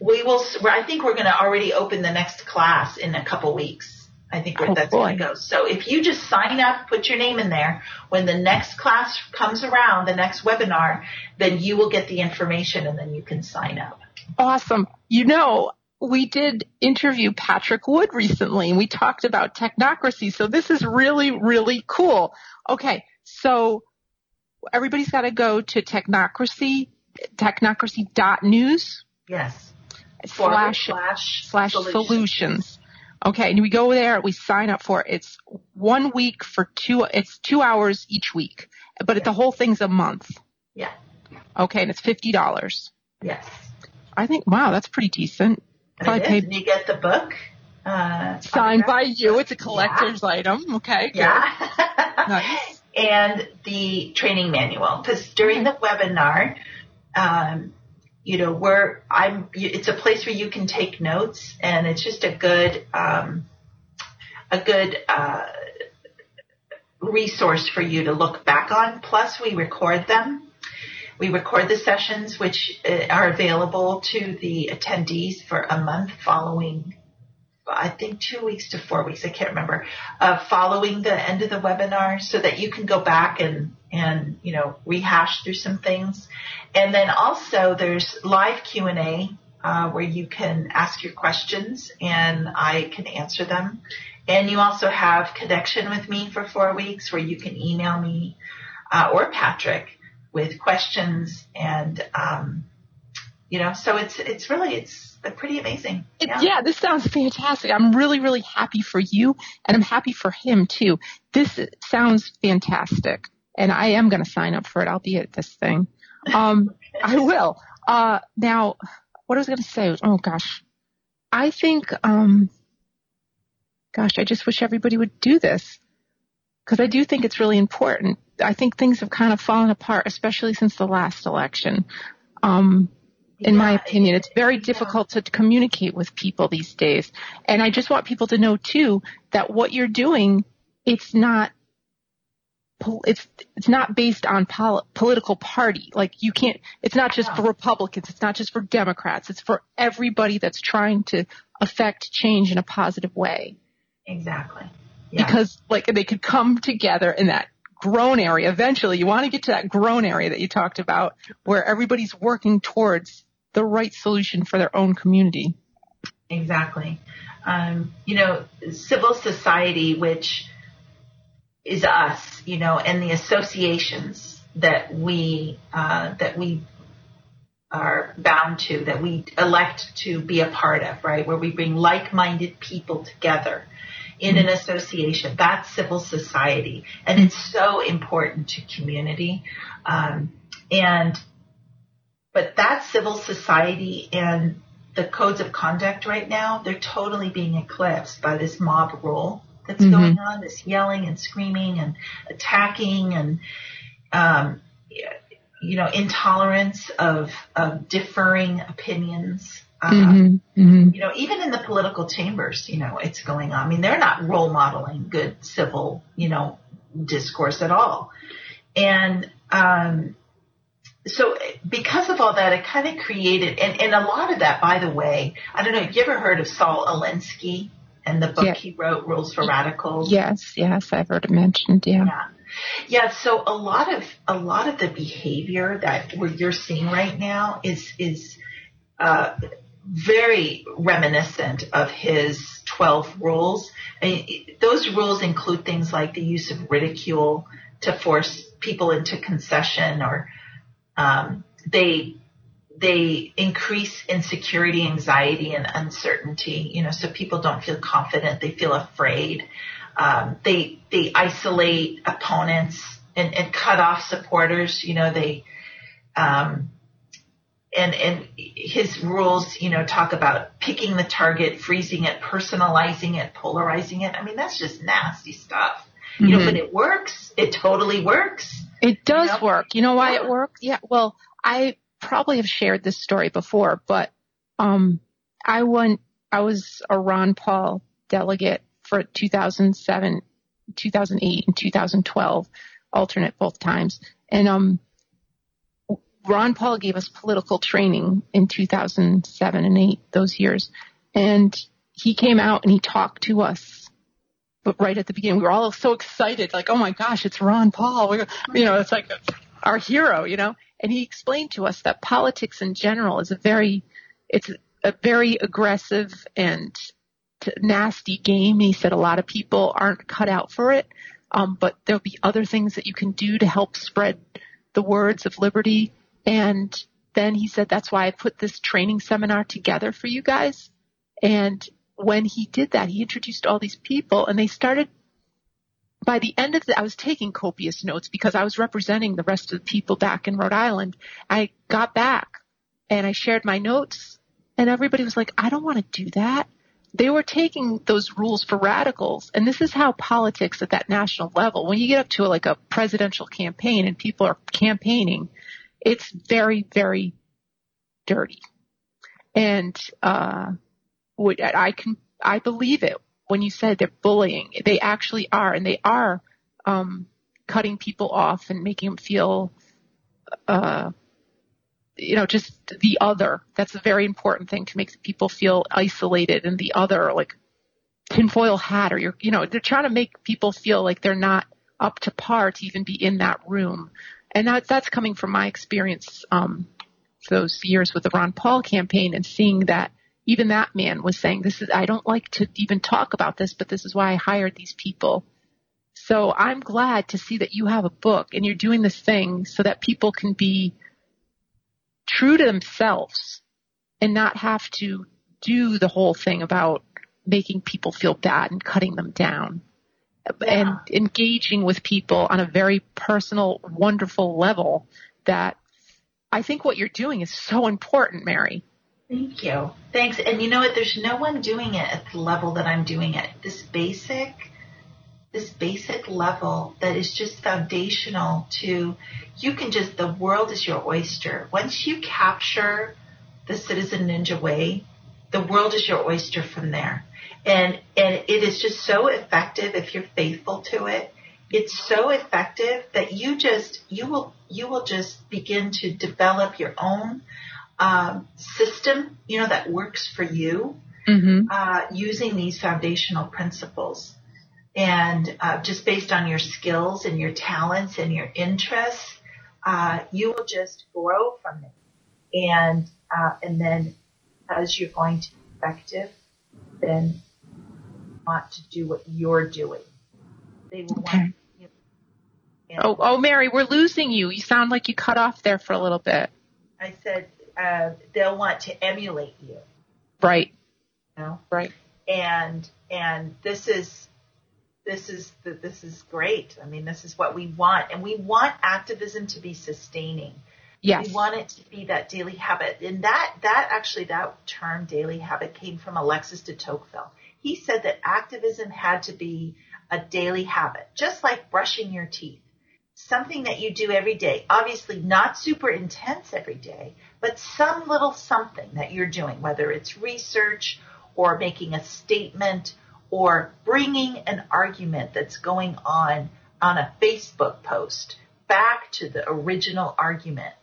Speaker 3: we will, I think we're going to already open the next class in a couple weeks. I think
Speaker 2: oh,
Speaker 3: that's going to go. So if you just sign up, put your name in there, when the next class comes around, the next webinar, then you will get the information and then you can sign up.
Speaker 2: Awesome. You know, we did interview Patrick Wood recently and we talked about technocracy. So this is really, really cool. Okay. So everybody's got to go to technocracy, technocracy.news.
Speaker 3: Yes.
Speaker 2: Slash, slash, slash solutions. solutions. Okay. And we go there, we sign up for it. It's one week for two, it's two hours each week, but yeah. the whole thing's a month.
Speaker 3: Yeah.
Speaker 2: Okay. And it's $50.
Speaker 3: Yes.
Speaker 2: I think, wow, that's pretty decent.
Speaker 3: Probably and you get the book. Uh,
Speaker 2: Signed by you. It's a collector's yeah. item. Okay.
Speaker 3: Yeah. nice. And the training manual. Because during the webinar, um, you know, where I'm, it's a place where you can take notes and it's just a good, um, a good, uh, resource for you to look back on. Plus we record them we record the sessions, which uh, are available to the attendees for a month following, I think two weeks to four weeks, I can't remember, uh, following the end of the webinar so that you can go back and, and, you know, rehash through some things. And then also there's live Q&A uh, where you can ask your questions and I can answer them. And you also have connection with me for four weeks where you can email me uh, or Patrick with questions and um, you know so it's it's really it's pretty amazing.
Speaker 2: Yeah. yeah. this sounds fantastic. I'm really really happy for you and i'm happy for him too. This sounds fantastic and i am going to sign up for it. I'll be at this thing. Um i will. Uh now what i was going to say was oh gosh. I think um gosh i just wish everybody would do this because i do think it's really important. I think things have kind of fallen apart, especially since the last election. Um, in yeah, my opinion, it's very yeah. difficult to communicate with people these days. And I just want people to know too that what you're doing, it's not it's it's not based on pol- political party. Like you can't. It's not just for Republicans. It's not just for Democrats. It's for everybody that's trying to affect change in a positive way.
Speaker 3: Exactly.
Speaker 2: Yeah. Because like they could come together in that groan area. Eventually, you want to get to that groan area that you talked about where everybody's working towards the right solution for their own community.
Speaker 3: Exactly. Um, you know, civil society, which is us, you know, and the associations that we uh, that we are bound to, that we elect to be a part of, right? Where we bring like-minded people together in an association. That's civil society, and it's so important to community. Um, and but that civil society and the codes of conduct right now, they're totally being eclipsed by this mob rule that's mm-hmm. going on, this yelling and screaming and attacking and um, you know intolerance of of differing opinions Uh, mm-hmm. Mm-hmm. You know, even in the political chambers, you know, it's going on. I mean, they're not role modeling good civil, you know, discourse at all. And um, so because of all that, it kind of created, and, and a lot of that, by the way, I don't know, have you ever heard of Saul Alinsky and the book yeah. he wrote, Rules for Radicals?
Speaker 2: Yes, yes, I've heard it mentioned, yeah.
Speaker 3: yeah. Yeah, so a lot of a lot of the behavior that you're seeing right now is is uh, very reminiscent of his 12 rules. those rules include things like the use of ridicule to force people into concession or um, they they increase insecurity, anxiety, and uncertainty. You know, so people don't feel confident; they feel afraid. Um, they they isolate opponents and, and cut off supporters. You know, they um, and and his rules, you know, talk about picking the target, freezing it, personalizing it, polarizing it. I mean, that's just nasty stuff. Mm-hmm. You know, but mm-hmm. it works. It totally works.
Speaker 2: It does know? work. You know why it works? Yeah. Well, I probably have shared this story before, but um, I went. I was a Ron Paul delegate for 2007, 2008, and 2012, alternate both times, and um Ron Paul gave us political training in 2007 and 8, those years. And he came out and he talked to us. But right at the beginning, we were all so excited, like, oh my gosh, it's Ron Paul. We're, you know, it's like our hero, you know? And he explained to us that politics in general is a very, it's a very aggressive and nasty game. He said a lot of people aren't cut out for it. Um, but there'll be other things that you can do to help spread the words of liberty and then he said, that's why I put this training seminar together for you guys. And when he did that, he introduced all these people and they started by the end of the, I was taking copious notes because I was representing the rest of the people back in Rhode Island. I got back and I shared my notes and everybody was like, I don't want to do that. They were taking those rules for radicals. And this is how politics at that national level, when you get up to like a presidential campaign and people are campaigning, it's very, very dirty. And, uh, I can, I believe it when you said they're bullying. They actually are, and they are, um, cutting people off and making them feel, uh, you know, just the other. That's a very important thing to make people feel isolated and the other, like tinfoil hat or you're, you know, they're trying to make people feel like they're not up to par to even be in that room and that, that's coming from my experience um, those years with the Ron Paul campaign and seeing that even that man was saying, "This is I don't like to even talk about this, but this is why I hired these people." So I'm glad to see that you have a book and you're doing this thing so that people can be true to themselves and not have to do the whole thing about making people feel bad and cutting them down and engaging with people on a very personal, wonderful level that I think what you're doing is so important, Mary.
Speaker 3: Thank you. Thanks. And you know what? There's no one doing it at the level that I'm doing it. This basic, this basic level that is just foundational to, you can just, the world is your oyster. Once you capture the citizen ninja way, the world is your oyster from there and and it is just so effective if you're faithful to it it's so effective that you just you will you will just begin to develop your own um, system you know that works for you mm-hmm. uh, using these foundational principles and uh, just based on your skills and your talents and your interests uh, you will just grow from it and uh, and then as you're going to be effective then want to do what you're doing. They will okay. want. You
Speaker 2: know, oh, oh, Mary, we're losing you. You sound like you cut off there for a little bit.
Speaker 3: I said uh, they'll want to emulate you.
Speaker 2: Right.
Speaker 3: You know?
Speaker 2: Right.
Speaker 3: And and this is this is the, this is great. I mean, this is what we want, and we want activism to be sustaining.
Speaker 2: Yes.
Speaker 3: We want it to be that daily habit, and that that actually that term daily habit came from Alexis de Tocqueville he said that activism had to be a daily habit, just like brushing your teeth. Something that you do every day. Obviously not super intense every day, but some little something that you're doing, whether it's research or making a statement or bringing an argument that's going on on a Facebook post back to the original argument.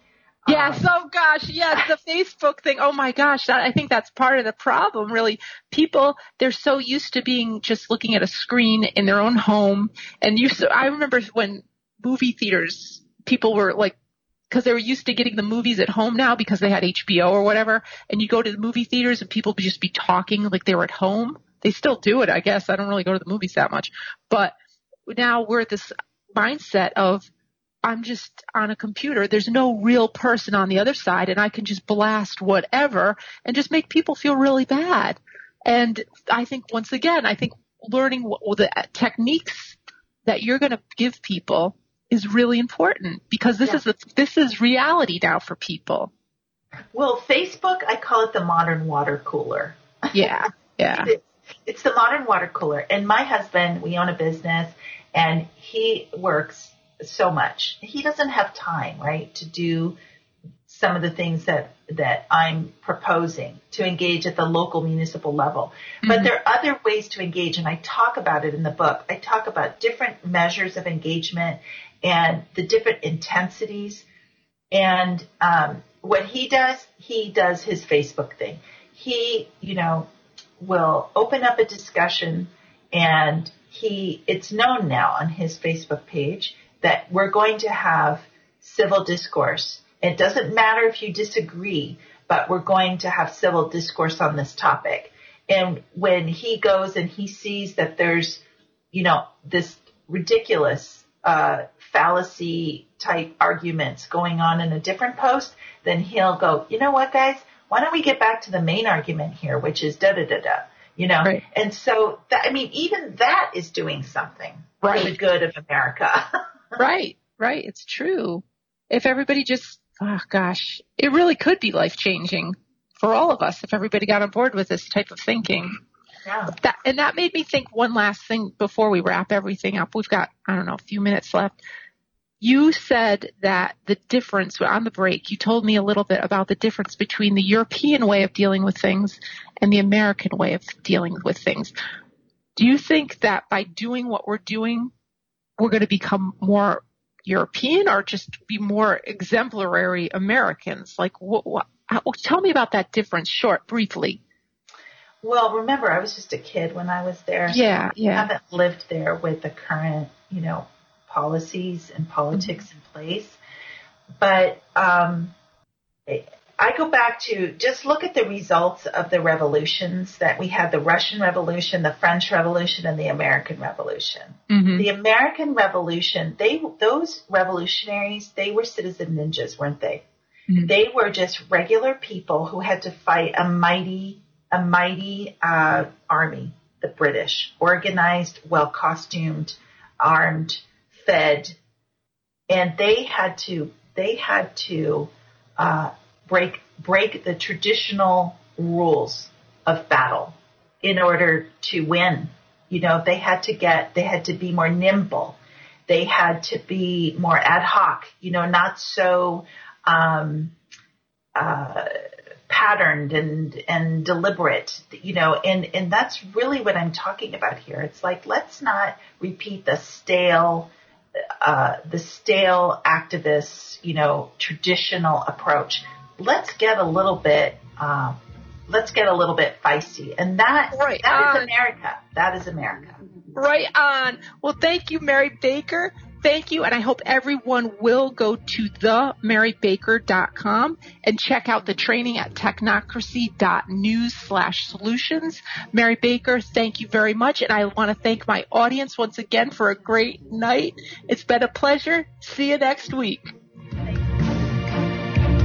Speaker 2: Yes, oh gosh, yes, the Facebook thing. Oh my gosh, that, I think that's part of the problem, really. People, they're so used to being just looking at a screen in their own home. And you, so I remember when movie theaters, people were like, because they were used to getting the movies at home now because they had HBO or whatever. And you go to the movie theaters and people just be talking like they were at home. They still do it, I guess. I don't really go to the movies that much. But now we're at this mindset of I'm just on a computer. There's no real person on the other side and I can just blast whatever and just make people feel really bad. And I think once again, I think learning what, the techniques that you're going to give people is really important because this yeah. is a, this is reality now for people.
Speaker 3: Well, Facebook, I call it the modern water cooler.
Speaker 2: Yeah. Yeah.
Speaker 3: it's the modern water cooler. And my husband, we own a business and he works so much. He doesn't have time, right, to do some of the things that that I'm proposing to engage at the local municipal level. Mm-hmm. But there are other ways to engage, and I talk about it in the book. I talk about different measures of engagement and the different intensities. And um, what he does, he does his Facebook thing. He, you know, will open up a discussion, and he it's known now on his Facebook page that we're going to have civil discourse. It doesn't matter if you disagree, but we're going to have civil discourse on this topic. And when he goes and he sees that there's, you know, this ridiculous uh, fallacy type arguments going on in a different post, then he'll go, you know what, guys? Why don't we get back to the main argument here, which is da da da da, you know? Right. And so, that, I mean, even that is doing something right. for the good of America.
Speaker 2: right, right. It's true. If everybody just, oh gosh, it really could be life changing for all of us if everybody got on board with this type of thinking. Yeah. That, and that made me think one last thing before we wrap everything up. We've got, I don't know, a few minutes left. You said that the difference on the break, you told me a little bit about the difference between the European way of dealing with things and the American way of dealing with things. Do you think that by doing what we're doing, we're going to become more European or just be more exemplary Americans? Like, what, what, tell me about that difference, short, briefly.
Speaker 3: Well, remember, I was just a kid when I was there.
Speaker 2: Yeah, yeah.
Speaker 3: I haven't lived there with the current, you know, policies and politics mm-hmm. in place. But um, I go back to just look at the results of the revolutions that we had the Russian Revolution, the French Revolution, and the American Revolution. Mm-hmm. The American Revolution, they those revolutionaries, they were citizen ninjas, weren't they? Mm-hmm. They were just regular people who had to fight a mighty, a mighty uh, army, the British, organized, well costumed, armed, fed, and they had to they had to uh, break break the traditional rules of battle in order to win. You know, they had to get they had to be more nimble. They had to be more ad hoc. You know, not so um, uh, patterned and and deliberate. You know, and and that's really what I'm talking about here. It's like let's not repeat the stale. Uh, the stale activist, you know, traditional approach let's get a little bit um, let's get a little bit feisty, and that right that is America. That is America.
Speaker 2: Right on. Well, thank you, Mary Baker. Thank you, and I hope everyone will go to themarybaker.com and check out the training at technocracy.news slash solutions. Mary Baker, thank you very much, and I want to thank my audience once again for a great night. It's been a pleasure. See you next week.